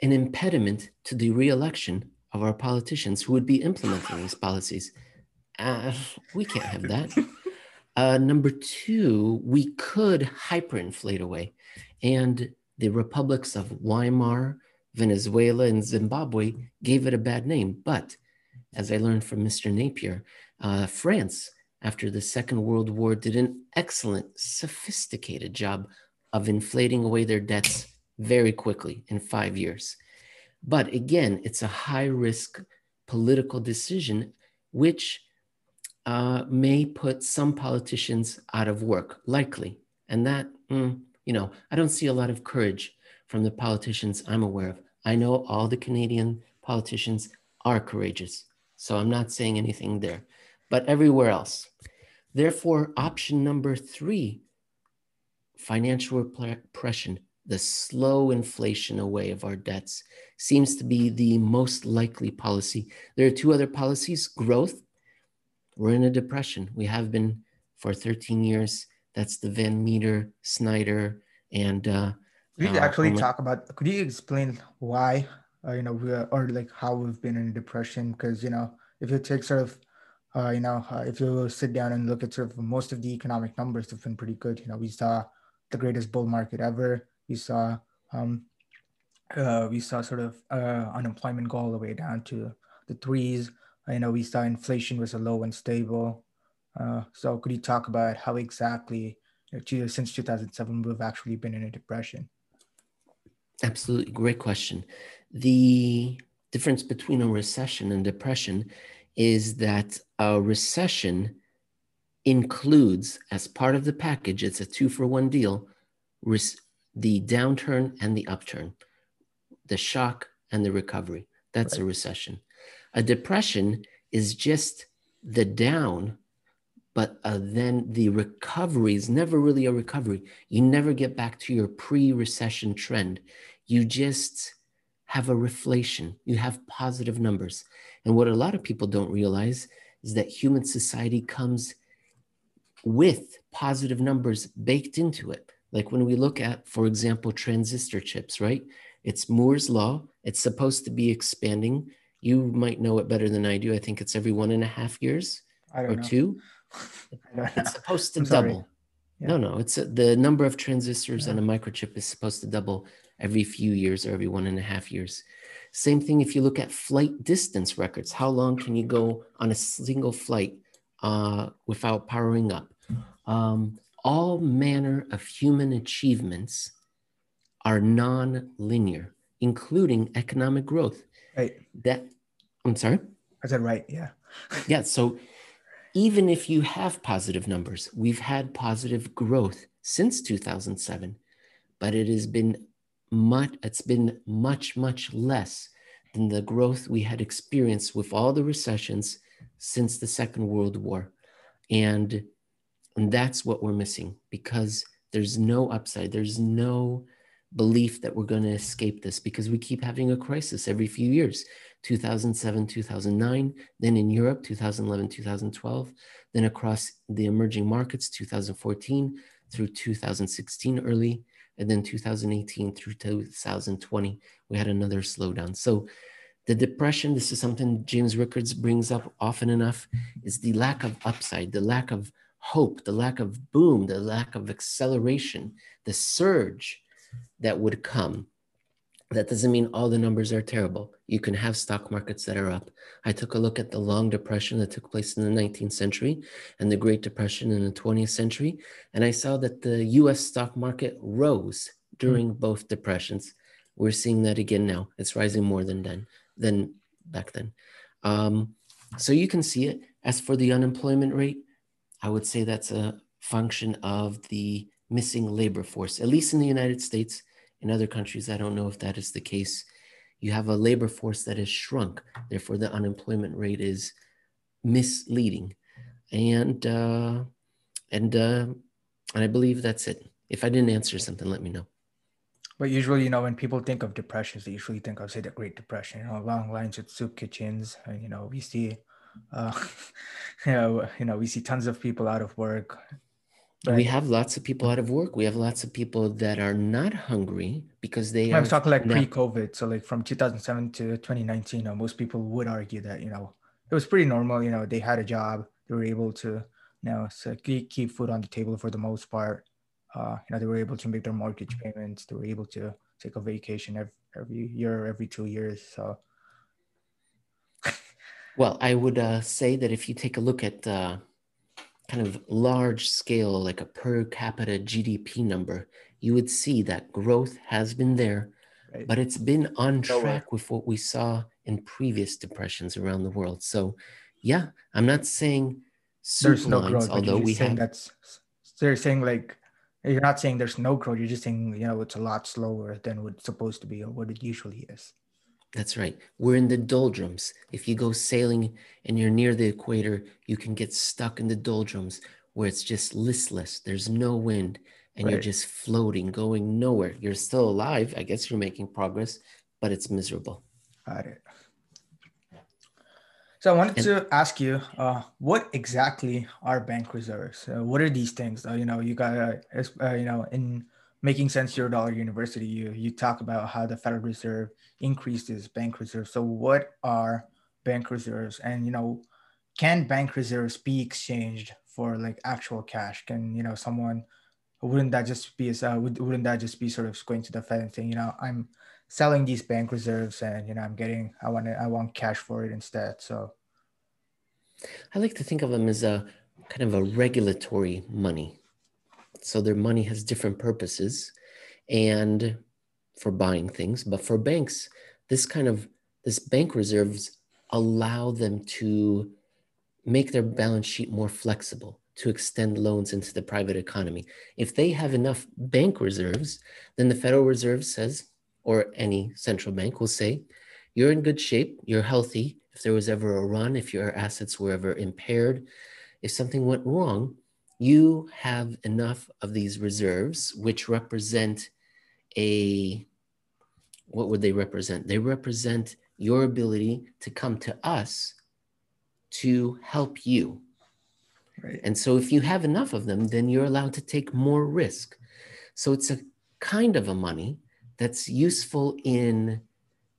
an impediment to the reelection of our politicians who would be implementing these policies. Uh, we can't have that. Uh, number two, we could hyperinflate away. And the republics of Weimar, Venezuela, and Zimbabwe gave it a bad name. But as I learned from Mr. Napier, uh, France, after the Second World War, did an excellent, sophisticated job of inflating away their debts very quickly in five years. But again, it's a high risk political decision, which uh, may put some politicians out of work, likely. And that, mm, you know, I don't see a lot of courage from the politicians I'm aware of. I know all the Canadian politicians are courageous. So I'm not saying anything there, but everywhere else. Therefore, option number three financial repression, the slow inflation away of our debts, seems to be the most likely policy. There are two other policies growth we're in a depression. We have been for 13 years. That's the Van Metre, Snider, and. Uh, could you uh, actually talk about? Could you explain why, uh, you know, we are, or like how we've been in a depression? Because you know, if you take sort of, uh, you know, uh, if you sit down and look at sort of most of the economic numbers, have been pretty good. You know, we saw the greatest bull market ever. We saw, um, uh, we saw sort of uh, unemployment go all the way down to the threes. I know we saw inflation was a low and stable. Uh, so could you talk about how exactly you know, since 2007 we've actually been in a depression? Absolutely, great question. The difference between a recession and depression is that a recession includes, as part of the package, it's a two for one deal, the downturn and the upturn, the shock and the recovery. That's right. a recession. A depression is just the down, but uh, then the recovery is never really a recovery. You never get back to your pre recession trend. You just have a reflation, you have positive numbers. And what a lot of people don't realize is that human society comes with positive numbers baked into it. Like when we look at, for example, transistor chips, right? It's Moore's Law. It's supposed to be expanding. You might know it better than I do. I think it's every one and a half years or know. two. it's supposed to double. Yeah. No, no, it's a, the number of transistors yeah. on a microchip is supposed to double every few years or every one and a half years. Same thing if you look at flight distance records. How long can you go on a single flight uh, without powering up? Um, all manner of human achievements are non-linear, including economic growth. Right. That I'm sorry. I said right. Yeah. yeah. So even if you have positive numbers, we've had positive growth since 2007, but it has been much. It's been much much less than the growth we had experienced with all the recessions since the Second World War, and and that's what we're missing because there's no upside. There's no belief that we're going to escape this because we keep having a crisis every few years 2007, 2009, then in Europe, 2011, 2012, then across the emerging markets, 2014 through 2016 early, and then 2018 through 2020, we had another slowdown. So the depression, this is something James Rickards brings up often enough, is the lack of upside, the lack of hope, the lack of boom, the lack of acceleration, the surge that would come. That doesn't mean all the numbers are terrible. You can have stock markets that are up. I took a look at the long depression that took place in the 19th century and the Great Depression in the 20th century, and I saw that the US stock market rose during mm. both depressions. We're seeing that again now. It's rising more than then than back then. Um, so you can see it. As for the unemployment rate, I would say that's a function of the missing labor force, at least in the United States. In other countries, I don't know if that is the case. You have a labor force that has shrunk, therefore, the unemployment rate is misleading. And uh, and uh, and I believe that's it. If I didn't answer something, let me know. But usually, you know, when people think of depressions, they usually think of, say, the Great Depression, you know, long lines at soup kitchens. And, you know, we see uh, you know, you know, we see tons of people out of work. But we have lots of people out of work. We have lots of people that are not hungry because they. I'm talking like pre-COVID, so like from 2007 to 2019. You know, most people would argue that you know it was pretty normal. You know, they had a job, they were able to, you know, so keep food on the table for the most part. Uh, you know, they were able to make their mortgage payments. They were able to take a vacation every, every year, every two years. So well, I would uh, say that if you take a look at uh, kind of large scale, like a per capita GDP number, you would see that growth has been there, right. but it's been on uh track with what we saw in previous depressions around the world. So, yeah, I'm not saying there's no lines, growth, although we have. That's they're saying like you're not saying there's no growth. You're just saying you know it's a lot slower than what's supposed to be or what it usually is. That's right. We're in the doldrums. If you go sailing and you're near the equator, you can get stuck in the doldrums where it's just listless. There's no wind and right. you're just floating, going nowhere. You're still alive. I guess you're making progress, but it's miserable. Got it. So I wanted and, to ask you, uh, what exactly are bank reserves? Uh, what are these things? Uh, you know, you got, uh, you know, in making sense Eurodollar University, you you talk about how the Federal Reserve increases bank reserves. So what are bank reserves, and you know, can bank reserves be exchanged for like actual cash? Can you know someone wouldn't that just be uh, wouldn't that just be sort of going to the Fed and saying, you know, I'm selling these bank reserves and you know I'm getting I want I want cash for it instead. So I like to think of them as a kind of a regulatory money so their money has different purposes and for buying things but for banks this kind of this bank reserves allow them to make their balance sheet more flexible to extend loans into the private economy if they have enough bank reserves then the federal reserve says or any central bank will say you're in good shape, you're healthy. If there was ever a run, if your assets were ever impaired, if something went wrong, you have enough of these reserves, which represent a what would they represent? They represent your ability to come to us to help you. Right. And so if you have enough of them, then you're allowed to take more risk. So it's a kind of a money that's useful in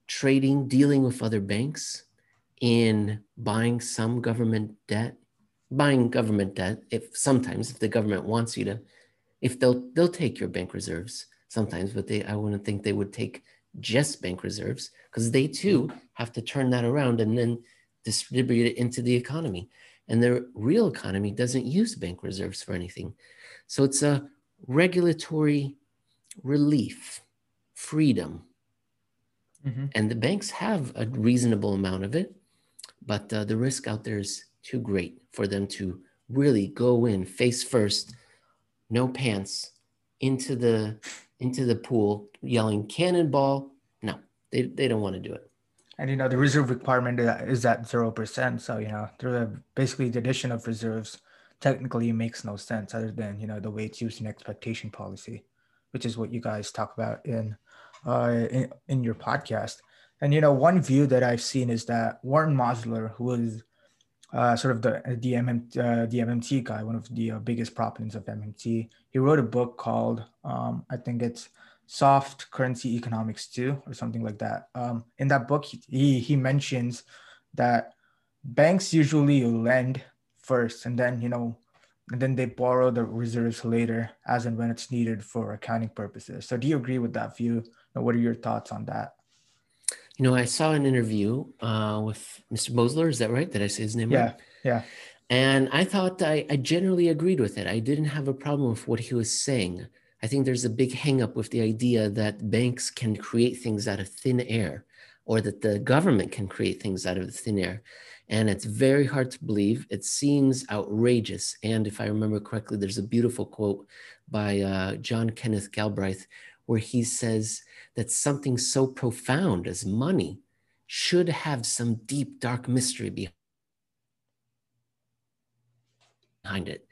trading, dealing with other banks, in buying some government debt, buying government debt if sometimes if the government wants you to if they'll they'll take your bank reserves sometimes but they i wouldn't think they would take just bank reserves because they too have to turn that around and then distribute it into the economy. And the real economy doesn't use bank reserves for anything. So it's a regulatory relief freedom. Mm-hmm. and the banks have a reasonable amount of it but uh, the risk out there is too great for them to really go in face first, no pants, into the into the pool, yelling cannonball. No, they, they don't want to do it. And you know the reserve requirement is at zero percent. So you know basically the addition of reserves technically makes no sense other than you know the way it's used in expectation policy, which is what you guys talk about in uh, in, in your podcast. And you know one view that I've seen is that Warren Mosler, who was uh, sort of the the, MM, the MMT guy, one of the uh, biggest proponents of MMT. He wrote a book called um, I think it's Soft Currency Economics 2 or something like that. Um, in that book, he he mentions that banks usually lend first, and then you know, and then they borrow the reserves later, as and when it's needed for accounting purposes. So, do you agree with that view? And what are your thoughts on that? You know, I saw an interview uh, with Mr. Mosler. Is that right? Did I say his name yeah, right? Yeah. And I thought I, I generally agreed with it. I didn't have a problem with what he was saying. I think there's a big hangup with the idea that banks can create things out of thin air or that the government can create things out of thin air. And it's very hard to believe. It seems outrageous. And if I remember correctly, there's a beautiful quote by uh, John Kenneth Galbraith where he says that something so profound as money should have some deep, dark mystery behind it.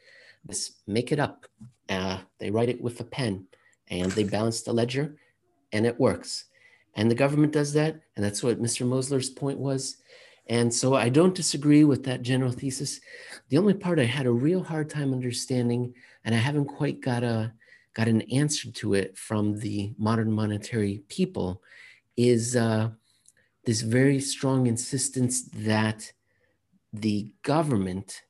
This make it up. Uh, they write it with a pen and they balance the ledger and it works. And the government does that. And that's what Mr. Mosler's point was. And so I don't disagree with that general thesis. The only part I had a real hard time understanding, and I haven't quite got a got an answer to it from the modern monetary people is uh, this very strong insistence that the government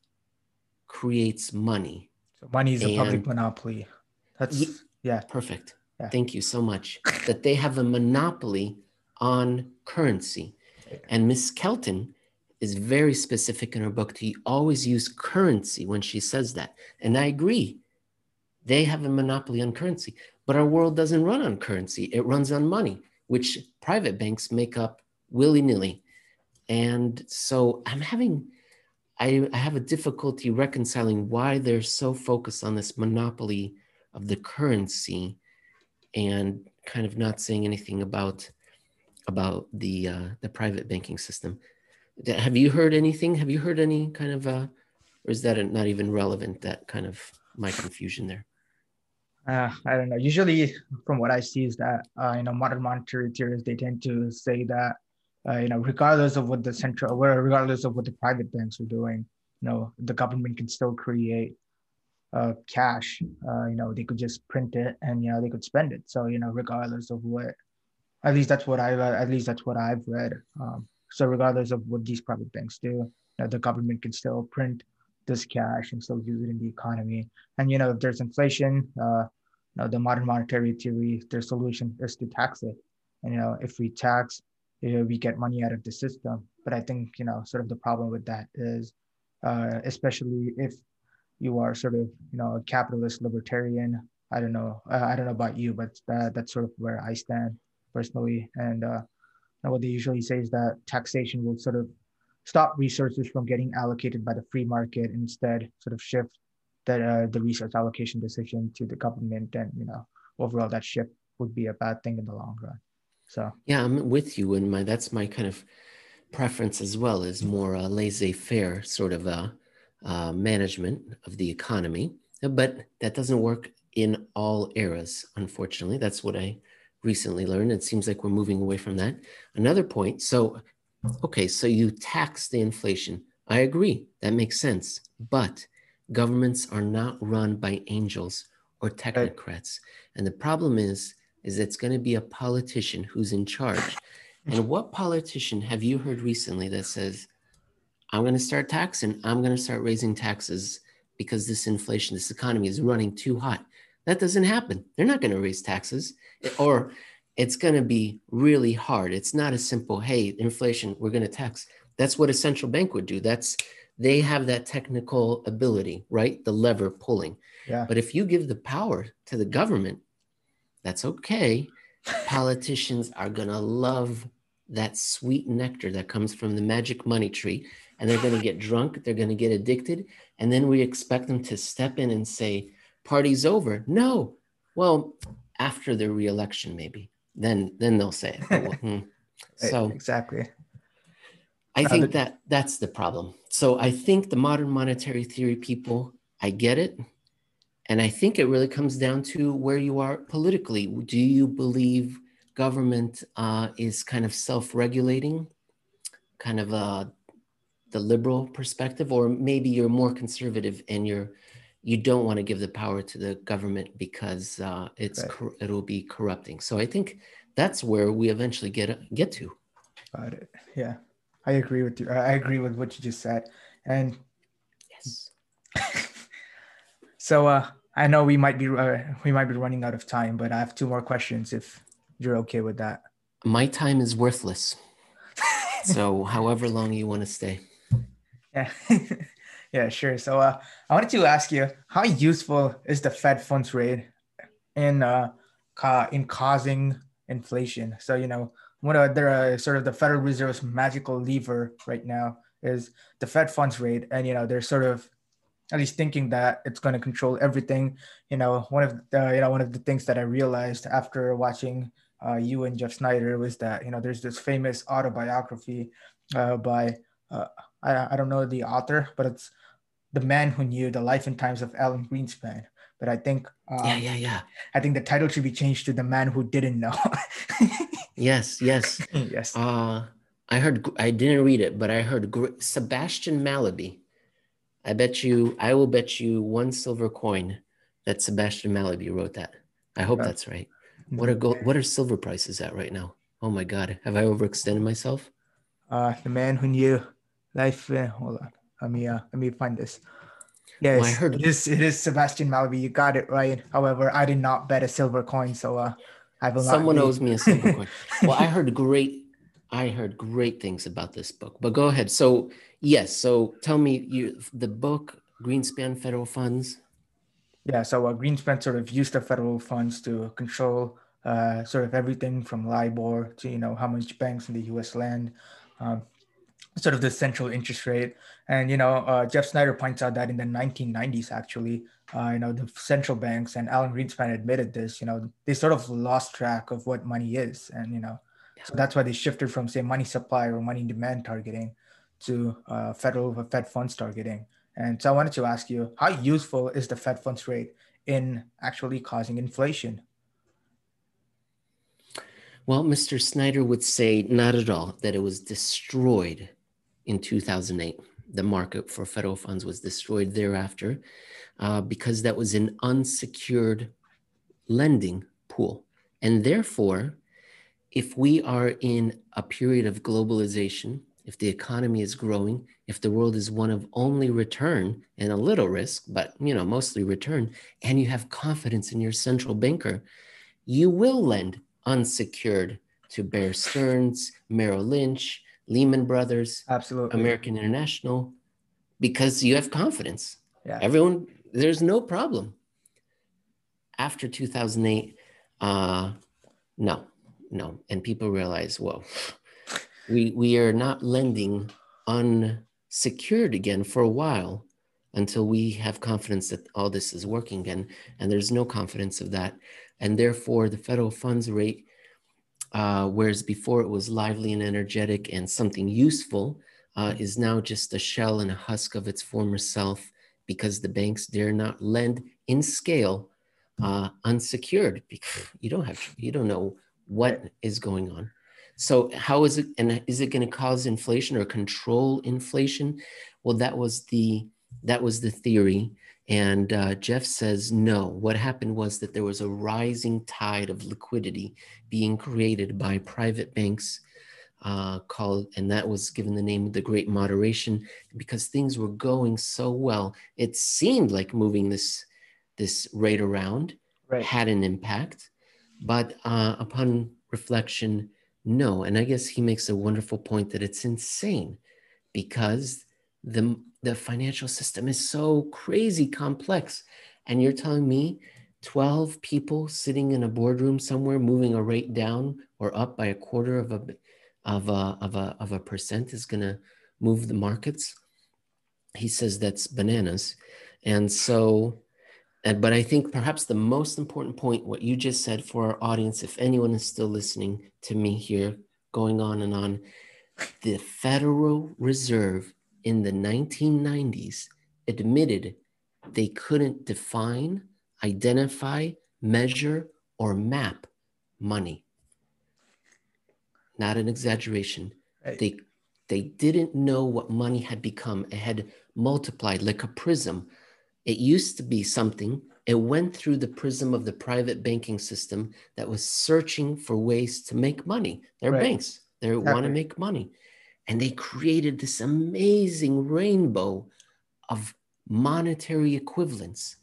creates money. So money is a public monopoly. That's yeah. Perfect. Yeah. Thank you so much. that they have a monopoly on currency. And Miss Kelton is very specific in her book to always use currency when she says that. And I agree. They have a monopoly on currency, but our world doesn't run on currency. It runs on money, which private banks make up willy nilly. And so I'm having, I, I have a difficulty reconciling why they're so focused on this monopoly of the currency and kind of not saying anything about about the uh, the private banking system. Have you heard anything? Have you heard any kind of, uh, or is that not even relevant? That kind of my confusion there uh, I don't know. Usually, from what I see, is that uh, you know modern monetary theorists they tend to say that uh, you know regardless of what the central, regardless of what the private banks are doing, you know the government can still create uh, cash. Uh, you know they could just print it and you know they could spend it. So you know regardless of what, at least that's what I at least that's what I've read. Um, so regardless of what these private banks do, you know, the government can still print this cash and still use it in the economy. And you know, if there's inflation, uh, you know, the modern monetary theory, their solution is to tax it. And you know, if we tax, you know, we get money out of the system. But I think you know, sort of the problem with that is, uh, especially if you are sort of you know a capitalist libertarian. I don't know. Uh, I don't know about you, but that, that's sort of where I stand personally. And uh, what they usually say is that taxation will sort of stop resources from getting allocated by the free market, instead sort of shift that uh, the resource allocation decision to the government, and you know overall that shift would be a bad thing in the long run. So yeah, I'm with you, and my that's my kind of preference as well is more a laissez-faire sort of a uh, management of the economy, but that doesn't work in all eras. Unfortunately, that's what I recently learned. It seems like we're moving away from that. Another point. So, okay, so you tax the inflation. I agree. That makes sense. But governments are not run by angels or technocrats. And the problem is, is it's going to be a politician who's in charge. And what politician have you heard recently that says, I'm going to start taxing, I'm going to start raising taxes because this inflation, this economy is running too hot? That doesn't happen. They're not going to raise taxes, or it's going to be really hard. It's not a simple, hey, inflation, we're going to tax. That's what a central bank would do. That's they have that technical ability, right? The lever pulling. yeah, But if you give the power to the government, that's okay. Politicians are going to love that sweet nectar that comes from the magic money tree, and they're going to get drunk, they're going to get addicted, and then we expect them to step in and say, Party's over. No. Well, after the reelection, maybe. Then then they'll say it. Hmm. So exactly. I think that that's the problem. So I think the modern monetary theory people, I get it. And I think it really comes down to where you are politically. Do you believe government uh, is kind of self regulating, kind of uh, the liberal perspective, or maybe you're more conservative and you're you don't want to give the power to the government because uh, it's Right. cor- it'll be corrupting. So I think that's where we eventually get get to. Got it. Yeah, I agree with you. I agree with what you just said. And Yes. so uh, I know we might be uh, we might be running out of time, but I have two more questions if you're okay with that. My time is worthless. So, however long you want to stay. Yeah. yeah, sure. So uh, I wanted to ask you, how useful is the Fed funds rate in uh, ca- in causing inflation? So you know, one of their uh, sort of the Federal Reserve's magical lever right now is the Fed funds rate, and you know they're sort of at least thinking that it's going to control everything. You know, one of the you know one of the things that I realized after watching uh, you and Jeff Snider was that you know there's this famous autobiography uh, by uh, I, I don't know the author, but it's the man who knew the life and times of Alan Greenspan. But I think um, Yeah, yeah, yeah. I think the title should be changed to the man who didn't know. Yes, yes. yes. Uh, I heard, I didn't read it, but I heard gr- Sebastian Mallaby. I bet you, I will bet you one silver coin that Sebastian Mallaby wrote that. I hope that's right. What are gold, what are silver prices at right now? Oh my God, have I overextended myself? Uh, the man who knew life. Uh, hold on. Let me uh, let me find this. Yes, Well, I heard- it is. It is Sebastian Mallaby. You got it right. However, I did not bet a silver coin, so uh, I will not. Someone owes me a silver coin. Well, I heard great, I heard great things about this book. But go ahead. So yes, so tell me, you the book Greenspan Federal Funds. Yeah, so uh, Greenspan sort of used the federal funds to control uh, sort of everything from LIBOR to you know how much banks in the U.S. lend, um, sort of the central interest rate. And you know, uh, Jeff Snider points out that in the 1990s, actually, uh, you know, the central banks and Alan Greenspan admitted this. You know, they sort of lost track of what money is, and you know, so that's why they shifted from say money supply or money demand targeting to uh, federal Fed funds targeting. And so I wanted to ask you, how useful is the Fed funds rate in actually causing inflation? Well, Mr. Snider would say not at all, that it was destroyed in 2008. The market for federal funds was destroyed thereafter uh, because that was an unsecured lending pool. And therefore, if we are in a period of globalization, if the economy is growing, if the world is one of only return and a little risk, but you know, mostly return, and you have confidence in your central banker, you will lend unsecured to Bear Stearns, Merrill Lynch, Lehman Brothers, Absolutely. American International, because you have confidence. Yeah. Everyone, there's no problem. After 2008, uh, no, no. And people realize, whoa, we, we are not lending unsecured again for a while until we have confidence that all this is working again. And there's no confidence of that. And therefore, the federal funds rate uh, whereas before it was lively and energetic and something useful, uh, is now just a shell and a husk of its former self because the banks dare not lend in scale uh, unsecured because you don't have you don't know what is going on. So how is it and is it going to cause inflation or control inflation? Well, that was the that was the theory. And uh, Jeff says no. What happened was that there was a rising tide of liquidity being created by private banks uh, called, and that was given the name of the Great Moderation because things were going so well. It seemed like moving this this rate around right. had an impact, but uh, upon reflection, no. And I guess he makes a wonderful point that it's insane because the the financial system is so crazy complex, and you're telling me 12 people sitting in a boardroom somewhere moving a rate down or up by a quarter of a of a, of a, of a percent is going to move the markets. He says that's bananas. And so, and, but I think perhaps the most important point, what you just said for our audience, if anyone is still listening to me here, going on and on, the Federal Reserve in the 1990s admitted they couldn't define, identify, measure, or map money not an exaggeration. Right. They they didn't know what money had become. It had multiplied like a prism. It used to be something. It went through the prism of the private banking system that was searching for ways to make money. They're right. banks. They exactly. want to make money. And they created this amazing rainbow of monetary equivalents.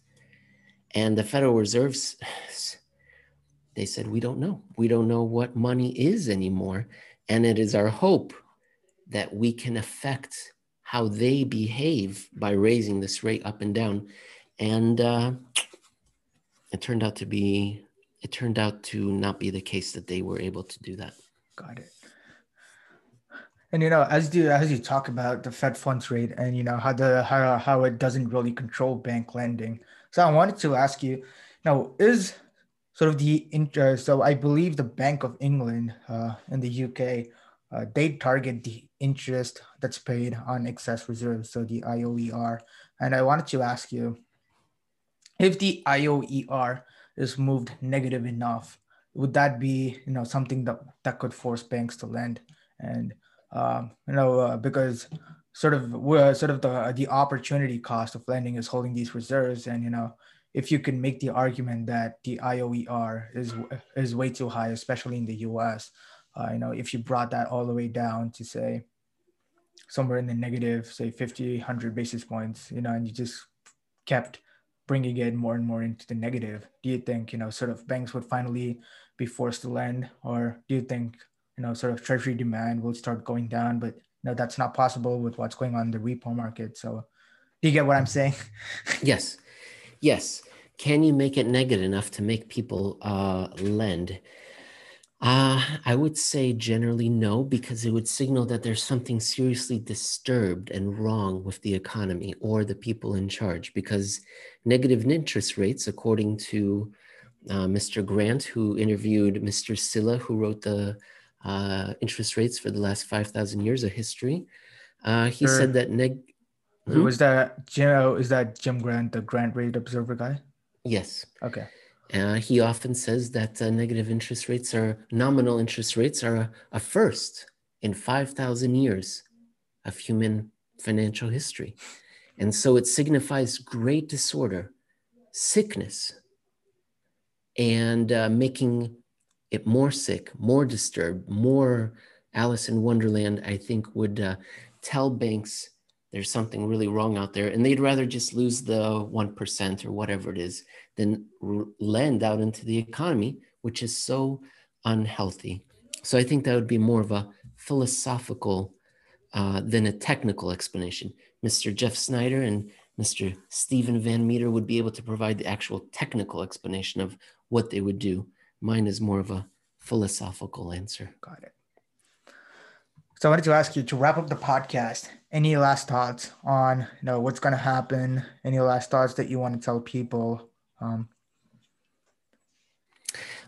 And the Federal Reserve's they said, We don't know. We don't know what money is anymore. And it is our hope that we can affect how they behave by raising this rate up and down. And uh, it turned out to be, it turned out to not be the case that they were able to do that. Got it. And you know, as you as you talk about the Fed funds rate and you know how the how how it doesn't really control bank lending, so I wanted to ask you, now is sort of the interest. So I believe the Bank of England uh, in the UK, uh, they target the interest that's paid on excess reserves, so the IOER. And I wanted to ask you if the IOER is moved negative enough, would that be you know something that that could force banks to lend? And um, you know uh, because sort of sort of the the opportunity cost of lending is holding these reserves, and you know if you can make the argument that the IOER is is way too high, especially in the U.S. Uh, you know, if you brought that all the way down to say somewhere in the negative, say 50, 100 basis points, you know, and you just kept bringing it more and more into the negative, do you think, you know, sort of banks would finally be forced to lend, or do you think, you know, sort of treasury demand will start going down? But you know, that's not possible with what's going on in the repo market. So, do you get what I'm saying? yes yes. Can you make it negative enough to make people uh, lend? Uh, I would say generally no, because it would signal that there's something seriously disturbed and wrong with the economy or the people in charge. Because negative interest rates, according to uh, Mr. Grant, who interviewed Mr. Sylla, who wrote the uh, interest rates for the last 5,000 years of history, uh, he sure. said that neg- Hmm? Was that Jim? Oh, Is that Jim Grant, the Grant Rate Observer guy? Yes. Okay. Uh, he often says that uh, negative interest rates are nominal interest rates are a, a first in 5,000 years of human financial history. And so it signifies great disorder, sickness, and uh, making it more sick, more disturbed, more Alice in Wonderland, I think would uh, tell banks there's something really wrong out there. And they'd rather just lose the 1% or whatever it is than lend out into the economy which is so unhealthy. So i think that would be more of a philosophical uh, than a technical explanation. Mr Jeff Snider and mr stephen Van Metre would be able to provide the actual technical explanation of what they would do mine is more of a philosophical answer got it so I wanted to ask you to wrap up the podcast. Any last thoughts on you know what's going to happen? Any last thoughts that you want to tell people? Um,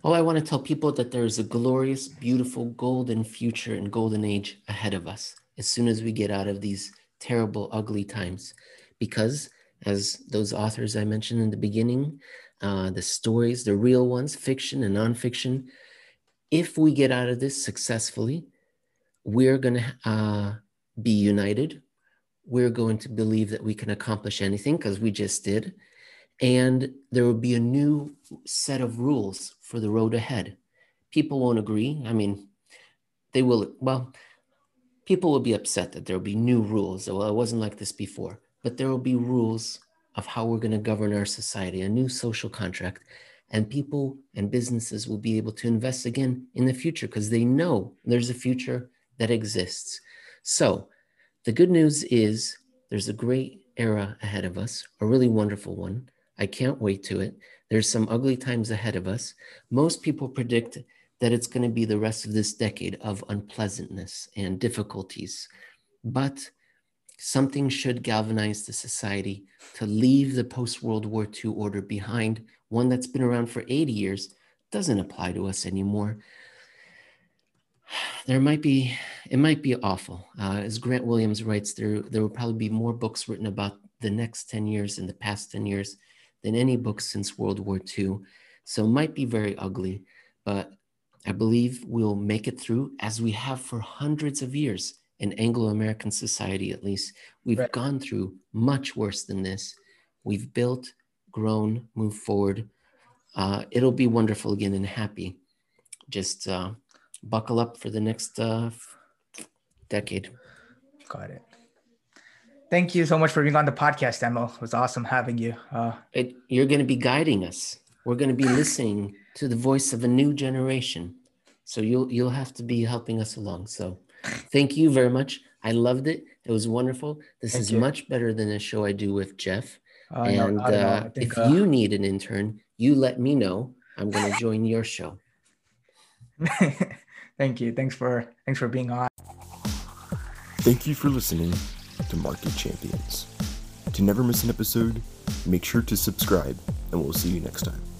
Oh, I want to tell people that there's a glorious, beautiful, golden future and golden age ahead of us as soon as we get out of these terrible, ugly times. Because, as those authors I mentioned in the beginning, uh, the stories, the real ones, fiction and nonfiction, if we get out of this successfully, we're going to uh, be united. We're going to believe that we can accomplish anything because we just did. And there will be a new set of rules for the road ahead. People won't agree. I mean, they will, well, people will be upset that there will be new rules. Well, it wasn't like this before, but there will be rules of how we're going to govern our society, a new social contract. And people and businesses will be able to invest again in the future because they know there's a future that exists. So, the good news is there's a great era ahead of us, a really wonderful one. I can't wait to it. There's some ugly times ahead of us. Most people predict that it's going to be the rest of this decade of unpleasantness and difficulties. But something should galvanize the society to leave the post World War II order behind, one that's been around for 80 years, doesn't apply to us anymore. There might be, it might be awful. Uh, as Grant Williams writes, there, there will probably be more books written about the next 10 years and the past 10 years than any books since World War II. So it might be very ugly, but I believe we'll make it through as we have for hundreds of years in Anglo American society, at least. We've right. gone through much worse than this. We've built, grown, moved forward. Uh, it'll be wonderful again and happy. Just uh, buckle up for the next uh, decade. Got it. Thank you so much for being on the podcast, Emil. It was awesome having you. Uh, it, you're going to be guiding us. We're going to be listening to the voice of a new generation. So you'll you'll have to be helping us along. So thank you very much. I loved it. It was wonderful. This thank is you. much better than a show I do with Jeff. Uh, and no, uh, think, if uh, you need an intern, you let me know. I'm going to join your show. thank you. Thanks for thanks for being on. Thank you for listening to Market Champions. To never miss an episode, make sure to subscribe, and we'll see you next time.